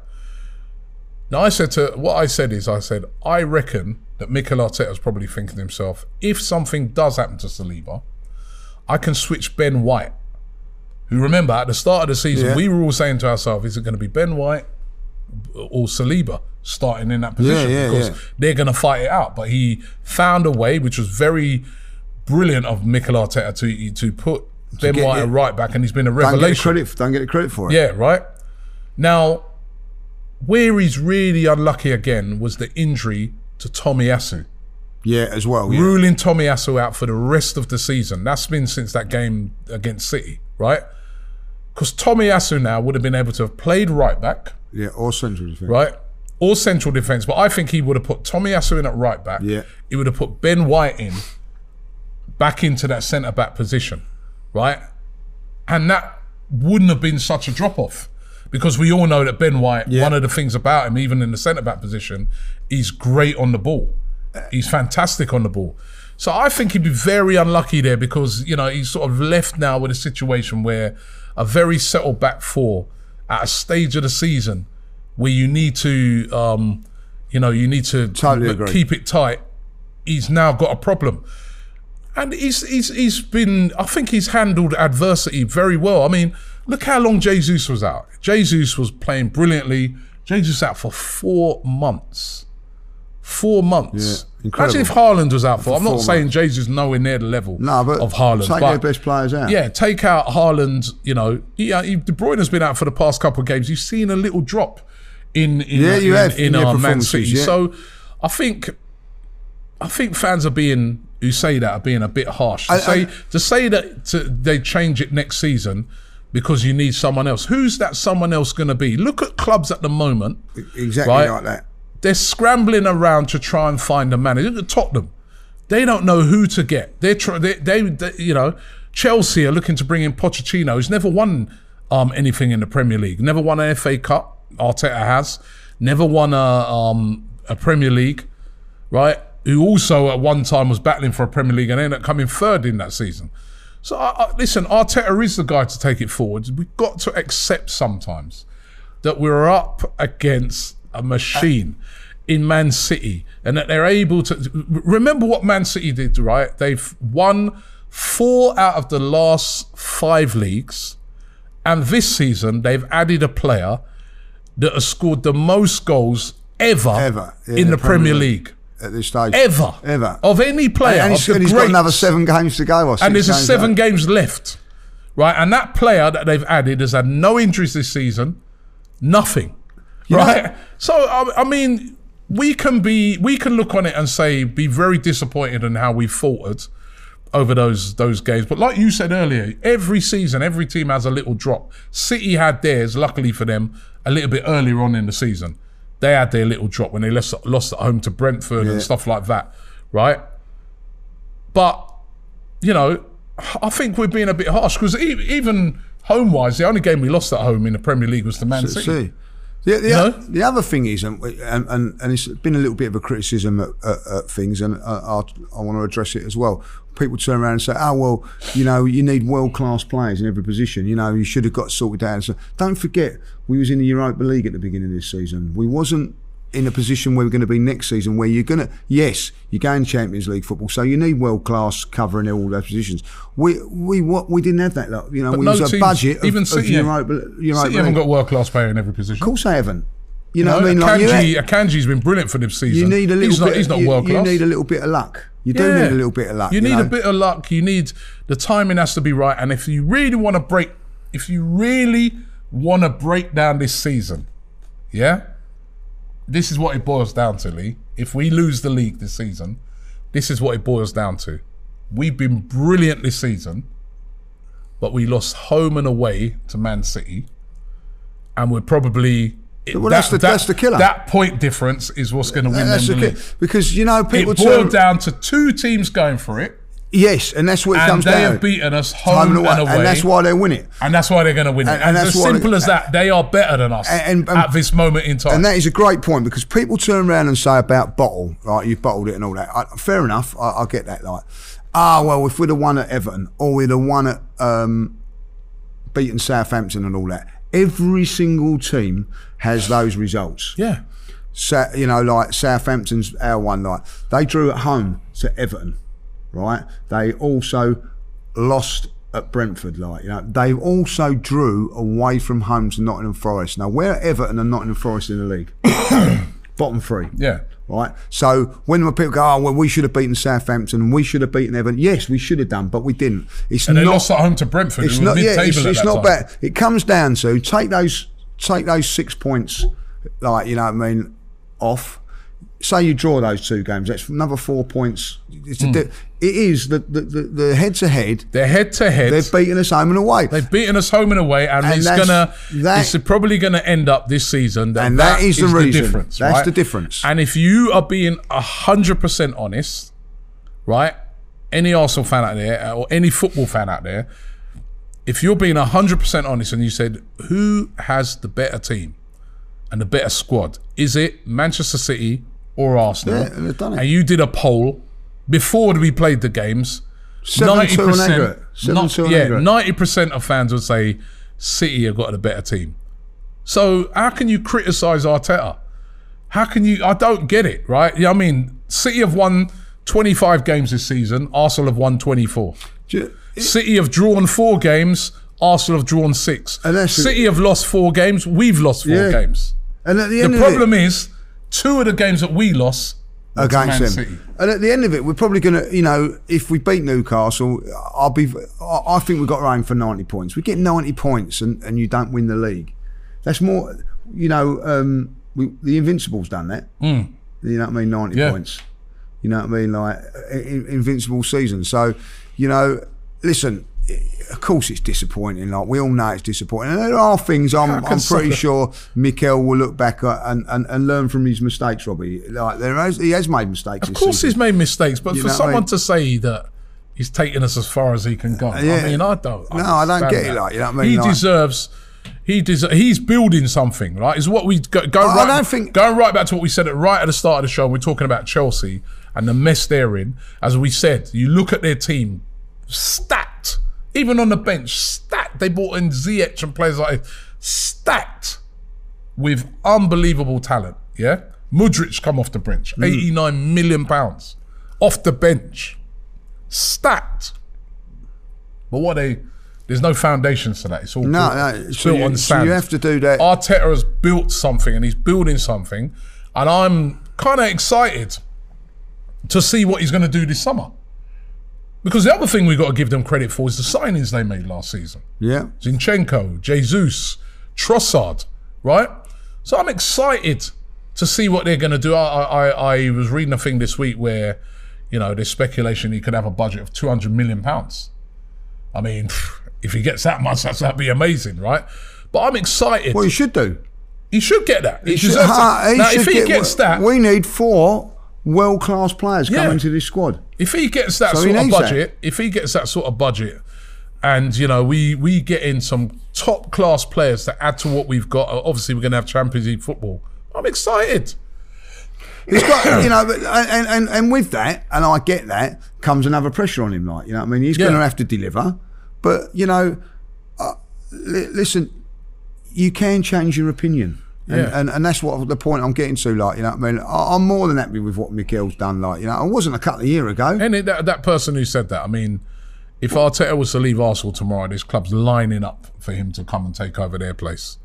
Now I said to what I said is I said I reckon that Mikel Arteta's probably thinking to himself, if something does happen to Saliba, I can switch Ben White. Who remember at the start of the season Yeah. we were all saying to ourselves, is it going to be Ben White or Saliba starting in that position yeah, because yeah. they're going to fight it out. But he found a way, which was very brilliant of Mikel Arteta to to put Ben White it- right back, and he's been a Don't get revelation. credit. Don't get the credit for it. Yeah, right. Now, where he's really unlucky again was the injury to Tommy Tomiyasu, yeah, as well. Yeah. ruling Tomiyasu out for the rest of the season. That's been since that game against City, right? Because Tommy Tomiyasu now would have been able to have played right back, yeah, or central defence. right? Or central defence, but I think he would have put Tommy Tomiyasu in at right back. Yeah. He would have put Ben White in back into that centre back position, right? And that wouldn't have been such a drop off because we all know that Ben White, Yeah. one of the things about him, even in the centre back position, he's great on the ball. He's fantastic on the ball. So I think he'd be very unlucky there because, you know, he's sort of left now with a situation where a very settled back four at a stage of the season where you need to, um, you know, you need to Totally keep it tight. He's now got a problem. And he's, he's he's been I think he's handled adversity very well. I mean, look how long Jesus was out. Jesus was playing brilliantly. Jesus out for four months. Four months. Yeah. Imagine if Haaland was out for. I'm not saying Jesus nowhere near the level No, but of Haaland. take but their best players out. Yeah, take out Haaland. You know, yeah, he- De Bruyne has been out for the past couple of games. You've seen a little drop in in Yeah, you in, have, in, in their uh, Man City. yeah. So I think I think fans are being who say that are being a bit harsh. To I- say I- to say that to, they change it next season because you need someone else. Who's that someone else going to be? Look at clubs at the moment. Exactly Right. like that. They're scrambling around to try and find a manager. Look at Tottenham. They don't know who to get. They're trying. they, they, they, you know, Chelsea are looking to bring in Pochettino, who's never won um, anything in the Premier League. Never won an FA Cup. Arteta has. Never won a um, a Premier League, right? Who also at one time was battling for a Premier League and ended up coming third in that season. So I, I, listen, Arteta is the guy to take it forward. We've got to accept sometimes that we're up against a machine in Man City and that they're able to remember what Man City did, right? They've won four out of the last five leagues, and this season they've added a player that has scored the most goals ever, Ever, yeah, in the Premier League. At this stage. Ever. Ever. Of any player. and of he's, and he's got another seven games to go. Or and there's a games seven to go. games left, right? And that player that they've added has had no injuries this season, nothing, right? so I, I mean, we can be, we can look on it and say, be very disappointed in how we faltered over those those games. But like you said earlier, every season, every team has a little drop. City had theirs, luckily for them, a little bit earlier on in the season. They had their little drop when they lost, lost at home to Brentford and stuff like that, right? But you know, I think we're being a bit harsh because even home wise, the only game we lost at home in the Premier League was to Man City. See. The, know? the other thing is, and, and, and and it's been a little bit of a criticism at, at, at things, and I, I, I want to address it as well. People turn around and say, "Oh well, you know, you need world class players in every position. You know, you should have got sorted out." So don't forget, we was in the Europa League at the beginning of this season. We wasn't in a position where we're going to be next season, where you're going to yes, you're going Champions League football, so you need world class cover in all those positions. We we what we didn't have that. Lot. You know, But we no was a teams- budget of, even of City- Europa, Europa City haven't got world class player in every position. Of course, I haven't. You You know, what I mean? Like you, Akanji, had- Akanji's been brilliant for this season. you need a little he's bit. Not, he's not you, world you need a little bit of luck. You do need a little bit of luck. You, need know? a bit of luck. You need the timing has to be right. And if you really want to break, if you really want to break down this season, yeah, this is what it boils down to, Lee. If we lose the league this season, this is what it boils down to. We've been brilliant this season, but we lost home and away to Man City, and we're probably. Well, that's the- that's the killer. That point difference is what's going to win That's them the the league. because you know people It boiled turn, down to two teams going for it, yes, and that's what it and comes they down. They have beaten us home and away, and that's why they win it. and that's why they're going to win it. And- And, and as that's what- simple as that, they are better than us And- and- at this moment in time. And that is a great point because people turn around and say about bottle, right? You've bottled it and all that. I, fair enough, I, I get that. Like, ah, well, if we'd have won at Everton or we'd have won at um, beaten Southampton and all that, every single team has those results. yeah, Sa- you know, like Southampton's our one night. They drew at home to Everton, right? They also lost at Brentford, like you know. They also drew away from home to Nottingham Forest. Now, where are Everton and Nottingham Forest in the league? Bottom three. yeah. Right. So when the people go, oh well, we should have beaten Southampton, we should have beaten Everton. Yes, we should have done, but we didn't. It's And they not. lost at home to Brentford. It's not. Yeah, it's, it's not time. bad. It comes down to take those take those six points, like you know what I mean, off. Say you draw those two games, that's another four points. It's a hmm. di- it is the the, the, the head to head. They're head to head. They've beaten us home and away. They've beaten us home and away, and, And it's gonna. that- it's probably gonna end up this season. That And that is the reason. difference. That's right? the difference. And if you are being hundred percent honest, right? Any Arsenal fan out there, or any football fan out there, if you're being hundred percent honest, and you said who has the better team and the better squad, is it Manchester City or Arsenal? Yeah, they've done it. And you did a poll before we played the games. 7-2 on aggregate. 7-2 on yeah, ninety percent of fans would say City have got a better team. So how can you criticise Arteta? How can you? I don't get it. Right? Yeah, I mean, City have won twenty-five games this season. Arsenal have won twenty-four. Do you- City have drawn four games. Arsenal have drawn six. City have lost four games. We've lost four Yeah. games. And at the The problem it, is, two of the games that we lost against Man them. City. And at the end of it, we're probably going to, you know, if we beat Newcastle, I'll be, I I think we've got our aim for 90 points. We get 90 points and, and you don't win the league. That's more, you know, um, we, the Invincibles done that. You know what I mean? 90 Hmm. Yeah. points. You know what I mean? Like in, invincible season. So, you know, listen. Of course, it's disappointing. Like we all know, it's disappointing. And there are things I'm, I'm pretty sure Mikel will look back at and, and, and learn from his mistakes. Robbie, like there has, he has made mistakes. Of course, he's made mistakes, but You for what I someone mean? to say that he's taken us as far as he can go, I mean, I don't. No, I don't get it, like, you know what I mean? He Like- deserves. He des- He's building something, right? Is what we go, go I- I don't think- going right back to what we said at right at the start of the show. We're talking about Chelsea and the mess they're in. As we said, you look at their team, stacked. Even on the bench, stacked. They brought in Ziyech and players like stacked with unbelievable talent. Yeah, Mudryk come off the bench, Mm. eighty nine million pounds off the bench, stacked. But what they there's no foundations to that. It's all No, built, no. it's So built you, on so sand. you have to do that. Arteta has built something and he's building something, and I'm kind of excited to see what he's going to do this summer. Because the other thing we've got to give them credit for is the signings they made last season. yeah. Zinchenko, Jesus, Trossard, right? So I'm excited to see what they're going to do. I, I, I was reading a thing this week where, you know, there's speculation he could have a budget of 200 million pounds. I mean, if he gets that much, that's, that'd be amazing, right? But I'm excited. Well, he should do. he should get that. He, should- deserves ha- he Now, should if he get- gets that, we need four world class players Yeah. coming to this squad. if he gets that So sort of needs that. budget, if he gets that sort of budget, and you know we we get in some top class players to add to what we've got. Obviously, we're going to have Champions League football. I'm excited. He's got, you know, and, and and with that, and I get that, comes another pressure on him. Like, you know, I mean, he's going to have to deliver. But you know, uh, li- listen, you can change your opinion. And, Yeah. and, and that's what the point I'm getting to. Like, you know, I mean, I, I'm more than happy with what Mikel's done. Like, you know, I wasn't a couple of years ago. And it, that that person who said that, I mean, if Arteta was to leave Arsenal tomorrow, this club's lining up for him to come and take over their place.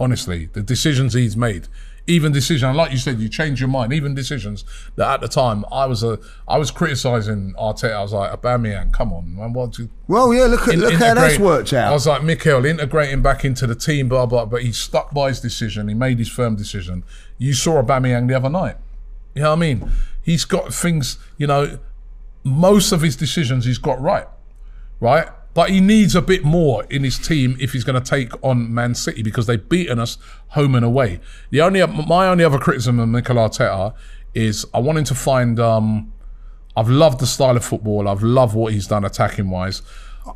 Honestly, the decisions he's made, even decision, like you said, you change your mind. Even decisions that at the time I was a, I was criticizing Arteta. I was like, Aubameyang, come on, man, what do Well, yeah, look at in- look how that's worked out. I was like, Mikel, integrate him back into the team, blah blah. But he stuck by his decision. He made his firm decision. You saw Aubameyang the other night. You know what I mean? He's got things. You know, most of his decisions he's got right, right. But he needs a bit more in his team if he's going to take on Man City because they've beaten us home and away. The only my only other criticism of Mikel Arteta is I want him to find. Um, I've loved the style of football. I've loved what he's done attacking wise.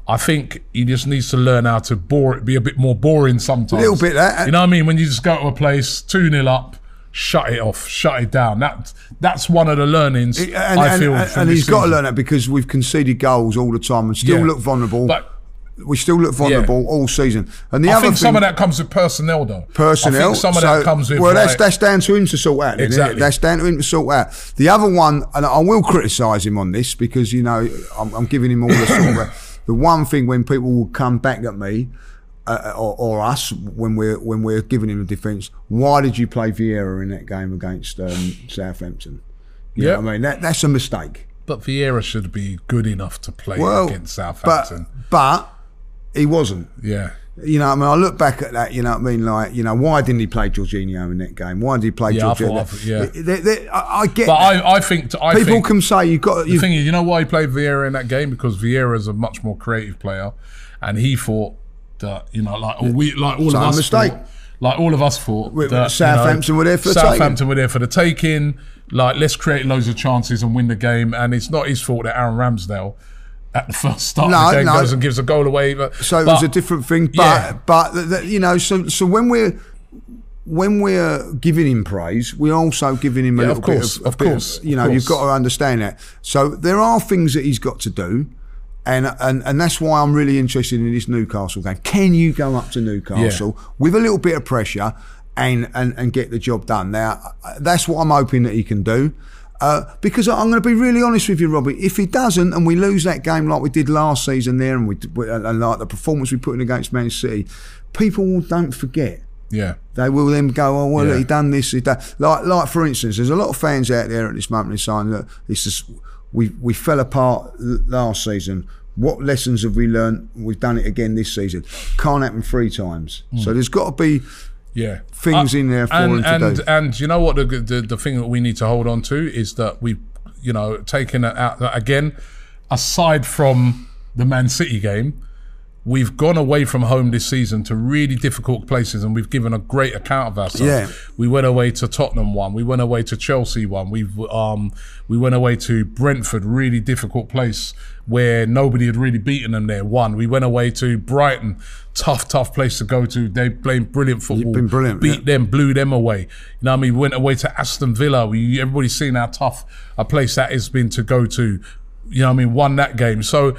I think he just needs to learn how to bore be a bit more boring sometimes. A Little bit that. You know what I mean? When you just go to a place, 2 0 up, shut it off, shut it down. That That's one of the learnings and, I feel. and, from and he's got to learn that because we've conceded goals all the time and still Yeah. look vulnerable. But we still look vulnerable all season. And the I other think thing, some of that comes with personnel, though. personnel. I think some of so- that comes with. well, that's like- that's down to him to sort out. Exactly. Exactly. That's down to him to sort out. The other one, and I will criticise him on this because you know I'm, I'm giving him all the sort of the one thing when people will come back at me. Uh, or, or us when we're when we're giving him a defence. Why did you play Vieira in that game against um, Southampton? Yeah. I mean that that's a mistake. But Vieira should be good enough to play Well, against but Southampton. but he wasn't. yeah. You know, what I mean, I look back at that. You know, what I mean, like, you know, why didn't he play Jorginho in that game? Why did he play Yeah, I Jorginho? thought- I thought- yeah. They- they- I, I get But. I, I think. I People think, can say you've got. The You've, thing is, you know why he played Vieira in that game? Because Vieira is a much more creative player, and he thought that you know, like we, like all of us, mistake. thought, like all of us thought With- that Southampton you know, were there for the Southampton were there for the taking. Like, let's create loads of chances and win the game. And it's not his fault that Aaron Ramsdale at the first start No, of the game no. goes and gives a goal away. But so it but- was a different thing. But Yeah. but the, the, you know, so so when we're when we're giving him praise, we're also giving him a Yeah, little of course, bit of, of bit course, you of know, you've got to understand that. So there are things that he's got to do. And, and and that's why I'm really interested in this Newcastle game. Can you go up to Newcastle with a little bit of pressure and, and, and get the job done? Now, that's what I'm hoping that he can do. Uh, because I'm going to be really honest with you, Robbie. If he doesn't, and we lose that game like we did last season there, and we and like the performance we put in against Man City, people don't forget. yeah, They will then go, oh well, Yeah. he done this, he done like like for instance, there's a lot of fans out there at this moment in time that it's just we we fell apart last season. What lessons have we learned? We've done it again this season. Can't happen three times. Hmm. So there's got to be yeah. things in there for and, to and, do. And you know what? The, the the thing that we need to hold on to is that we, you know, taking it out again, aside from the Man City game, we've gone away from home this season to really difficult places and we've given a great account of ourselves. Yeah. We went away to Tottenham one, we went away to Chelsea one, we've um we went away to Brentford, really difficult place where nobody had really beaten them there. One. We went away to Brighton, tough, tough place to go to. They played brilliant football. been brilliant, Beat yeah. them, blew them away. You know what I mean? We went away to Aston Villa. We everybody's seen how tough a place that has been to go to. You know what I mean? Won that game. So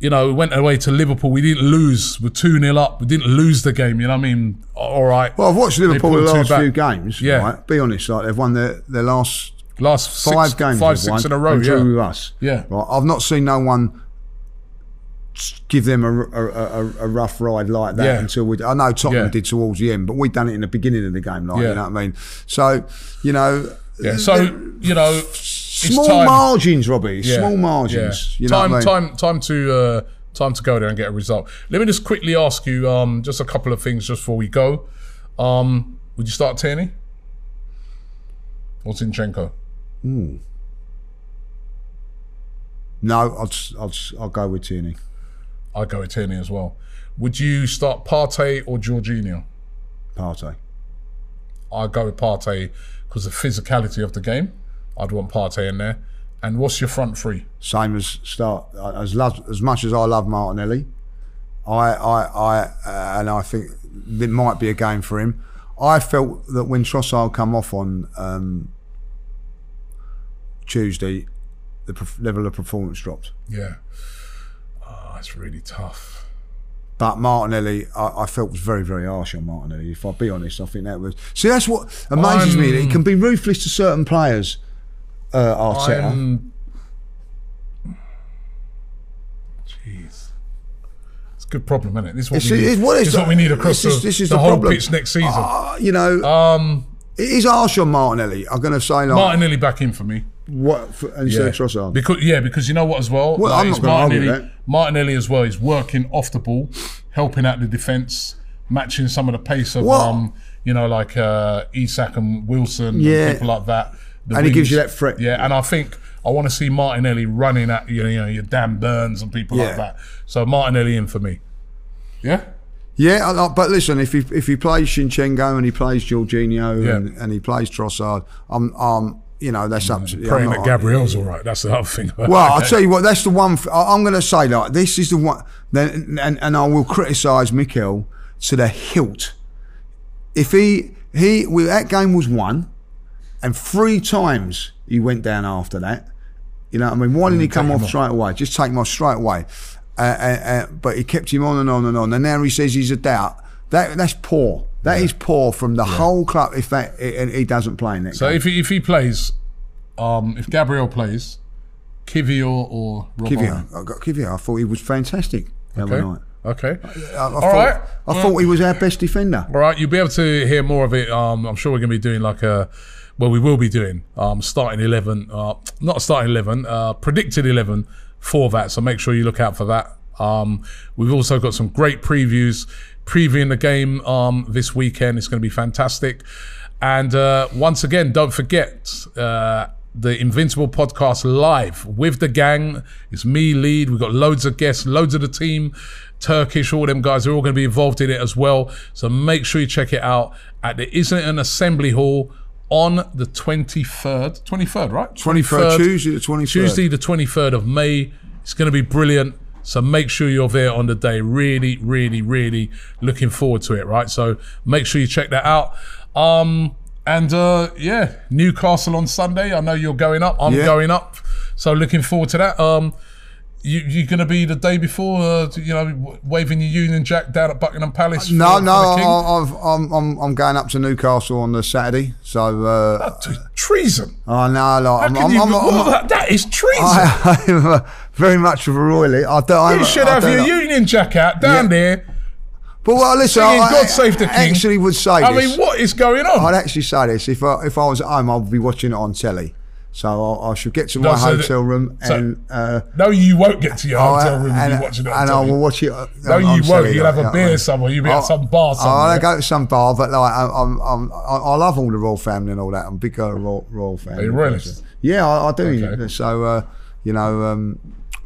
you know, we went away to Liverpool. We didn't lose. We're 2 0 up. We didn't lose the game. You know what I mean? All right. Well, I've watched Liverpool the last back. few games. Yeah. Right? Be honest, like they've won their, their last Last five six, games. five, six won in a row. and Yeah. drew with us. Yeah. Right? I've not seen no one give them a, a, a, a rough ride like that Yeah. until we. I know Tottenham Yeah. did towards the end, but we done it in the beginning of the game. Like you know what I mean. So you know. Yeah. So, uh, you know, Small margins, Robbie. Yeah. Small margins. Yeah. You know time, I mean? time, time to uh, time to go there and get a result. Let me just quickly ask you um, just a couple of things just before we go. Um, would you start Tierney or Zinchenko? No, I'll, I'll, I'll go with Tierney. I'd go with Tierney as well. Would you start Partey or Jorginho? Partey. I'd go with Partey because the physicality of the game. I'd want Partey in there. And what's your front three? Same as start as love, as much as I love Martinelli, I I I uh, and I think it might be a game for him. I felt that when Trossard come off on um, Tuesday, the level of performance dropped. Yeah. Oh, it's really tough. But Martinelli, I, I felt was very, very harsh on Martinelli. If I be honest, I think that was. See, that's what amazes me. That he can be ruthless to certain players. Uh, Arteta. I'm. Jeez. It's a good problem, isn't it? This is what, It's- we, need. what this it's- is what we need across this is- the, this is the the whole problem. pitch next season. Uh, you know, um, it is harsh on Martinelli. I'm going to say like Martinelli back in for me. what for, instead of Trossard. Because yeah, because you know what as well. Well, I'm not Martinelli. Martinelli as well is working off the ball, helping out the defence, matching some of the pace of What? um, you know, like uh, Isak and Wilson Yeah. and people like that. And he gives you that threat. Yeah, and I think I want to see Martinelli running at you know, you know your Dan Burns and people like that. So Martinelli in for me. Yeah. Yeah, like- but listen, if he if he plays Zinchenko and he plays Jorginho Yeah. and, and he plays Trossard, I'm um you know that's up to. Praying that Gabriel's all right. That's the other thing. Well, I'll tell you what, that's the one. I'm going to say like this is the one. Then and, and I will criticise Mikel to the hilt. If he he well, that game was won, and three times he went down after that. You know, what I mean, why didn't he come Mm, him off off. straight away? Just take him off straight away. Uh, uh, uh, but he kept him on and on and on, and now he says he's a doubt. That that's poor. That is poor from the whole club. If that and he doesn't play in that so game. if he, if he plays, um, if Gabriel plays, Kiwior or Robbo. Kiwior, I got Kiwior. I thought he was fantastic the other Okay. night. Okay. I, I All thought, right. I thought he was our best defender. All right, you'll be able to hear more of it. Um, I'm sure we're going to be doing like a, well, we will be doing um, starting eleven, uh, not starting eleven, uh, predicted eleven for that. So make sure you look out for that. Um, we've also got some great previews previewing the game um, this weekend. It's going to be fantastic. And uh, once again, don't forget uh, the Invincible podcast live with the gang. It's me, lead. We've got loads of guests, loads of the team, Turkish, all them guys. They're all going to be involved in it as well. So make sure you check it out at the Islington Assembly Hall on the 23rd. 23rd, right? 23rd, Tuesday the 23rd. Tuesday the 23rd of May. It's going to be brilliant. So make sure you're there on the day. Really, really, really looking forward to it, right? So make sure you check that out. Um, and uh, yeah, Newcastle on Sunday. I know you're going up. I'm Yeah. going up. So looking forward to that. Um, you, you're going to be the day before, uh, you know, waving your Union Jack down at Buckingham Palace. for- No, no, I, I've, I'm, I'm, I'm going up to Newcastle on the Saturday. So, uh, treason. I know, like, I'm, I'm, you, I'm, I'm, that- that is treason. I, am uh, very much of a royally. I don't, I'm, you should have your know. Union Jack out down Yeah. there. But well, listen, Singing I, God Save the King. actually would say I this. mean, what is going on? I'd actually say this. If I, if I was at home, I'd be watching it on telly. So I, I should get to No, my so hotel room so- and. Uh, No, you won't get to your Oh, hotel room and, and be watching it. And I will watch it. uh, No, you on won't. You'll have a beer somewhere. You'll be at I'll- some bar somewhere. I'll go to some bar, but like I'm, I'm, I'm, I I love all the royal family and all that. I'm a big uh, royal, royal family. Are you? Yeah, I, I do. Okay. So uh, you know, um,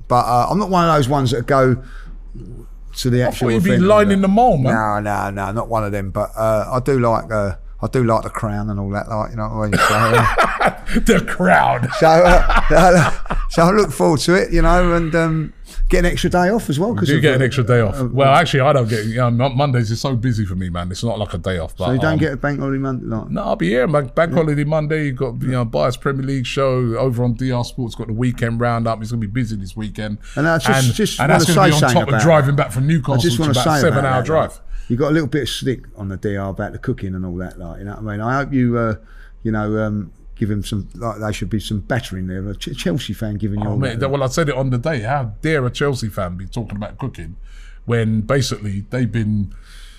but uh, I'm not one of those ones that go to the actual. I thought you'd be lining the Mall, man. No, no, no, not one of them. But uh, I do like. Uh, I do like the crown and all that, like you know what I mean. So, uh, the crown. so, uh, so I look forward to it, you know, and um, get an extra day off as well. Because You get an extra day off. Well, actually, I don't get. You know, Mon- Mondays is so busy for me, man. It's not like a day off. But so you don't um, get a bank holiday Monday. Like, No, I'll be here. Bank, bank holiday Monday. You got you know Bias Premier League show over on DR Sports. Got the weekend roundup. It's gonna be busy this weekend. And I just- just and that's gonna be on top of about driving back from Newcastle, I just which want is to about say seven hour that, drive. You got a little bit of stick on the DR about the cooking and all that, like you know what I mean. I hope you, uh, you know, um, give him some. Like there should be some battering there. A Ch- Chelsea fan giving you. Oh, all mate, that. well, I said it on the day. How dare a Chelsea fan be talking about cooking when basically they've been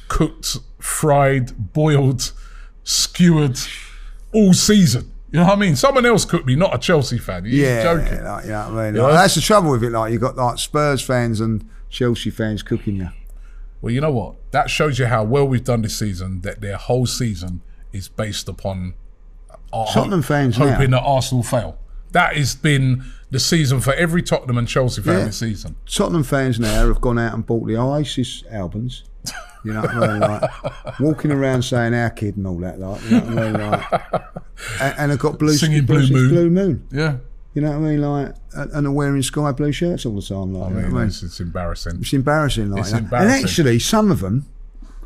cooked, fried, boiled, skewered all season? You know what I mean? Someone else cooked me, not a Chelsea fan. You're yeah, joking. like, you know what I mean. Like, that's the trouble with it. Like you've got like Spurs fans and Chelsea fans cooking you. Well, you know what? That shows you how well we've done this season. That their whole season is based upon uh, Tottenham fans hoping now. that Arsenal fail. That has been the season for every Tottenham and Chelsea fan Yeah. this season. Tottenham fans now have gone out and bought the Oasis albums. You know what I mean? Like walking around saying our kid and all that, like you know what I mean? Like, and, and have got blue Singing Blue Moon. Blue Moon. Yeah, You know what I mean? Like, and are wearing sky blue shirts all the time. Like, I you know mean, I mean? it's, it's embarrassing. It's embarrassing, like It's that. And actually, some of them,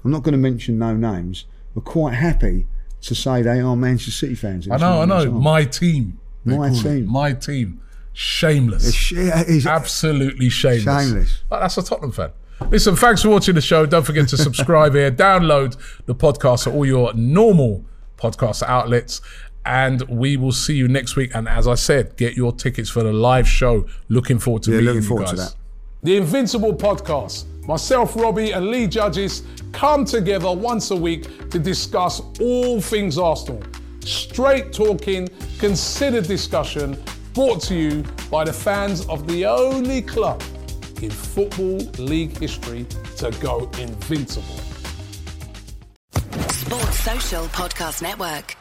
I'm not going to mention no names, were quite happy to say they are Manchester City fans. I know, I know. My team. My call it. team. My team. Shameless. It's, Absolutely shameless. Shameless. But that's a Tottenham fan. Listen, thanks for watching the show. Don't forget to subscribe here. Download the podcast at all your normal podcast outlets. And we will see you next week. And as I said, get your tickets for the live show. Looking forward to Yeah, meeting looking you guys. to that. The Invincible podcast. Myself, Robbie, and Lee Judges come together once a week to discuss all things Arsenal. Straight talking, considered discussion, brought to you by the fans of the only club in Football League history to go invincible. Sports Social Podcast Network.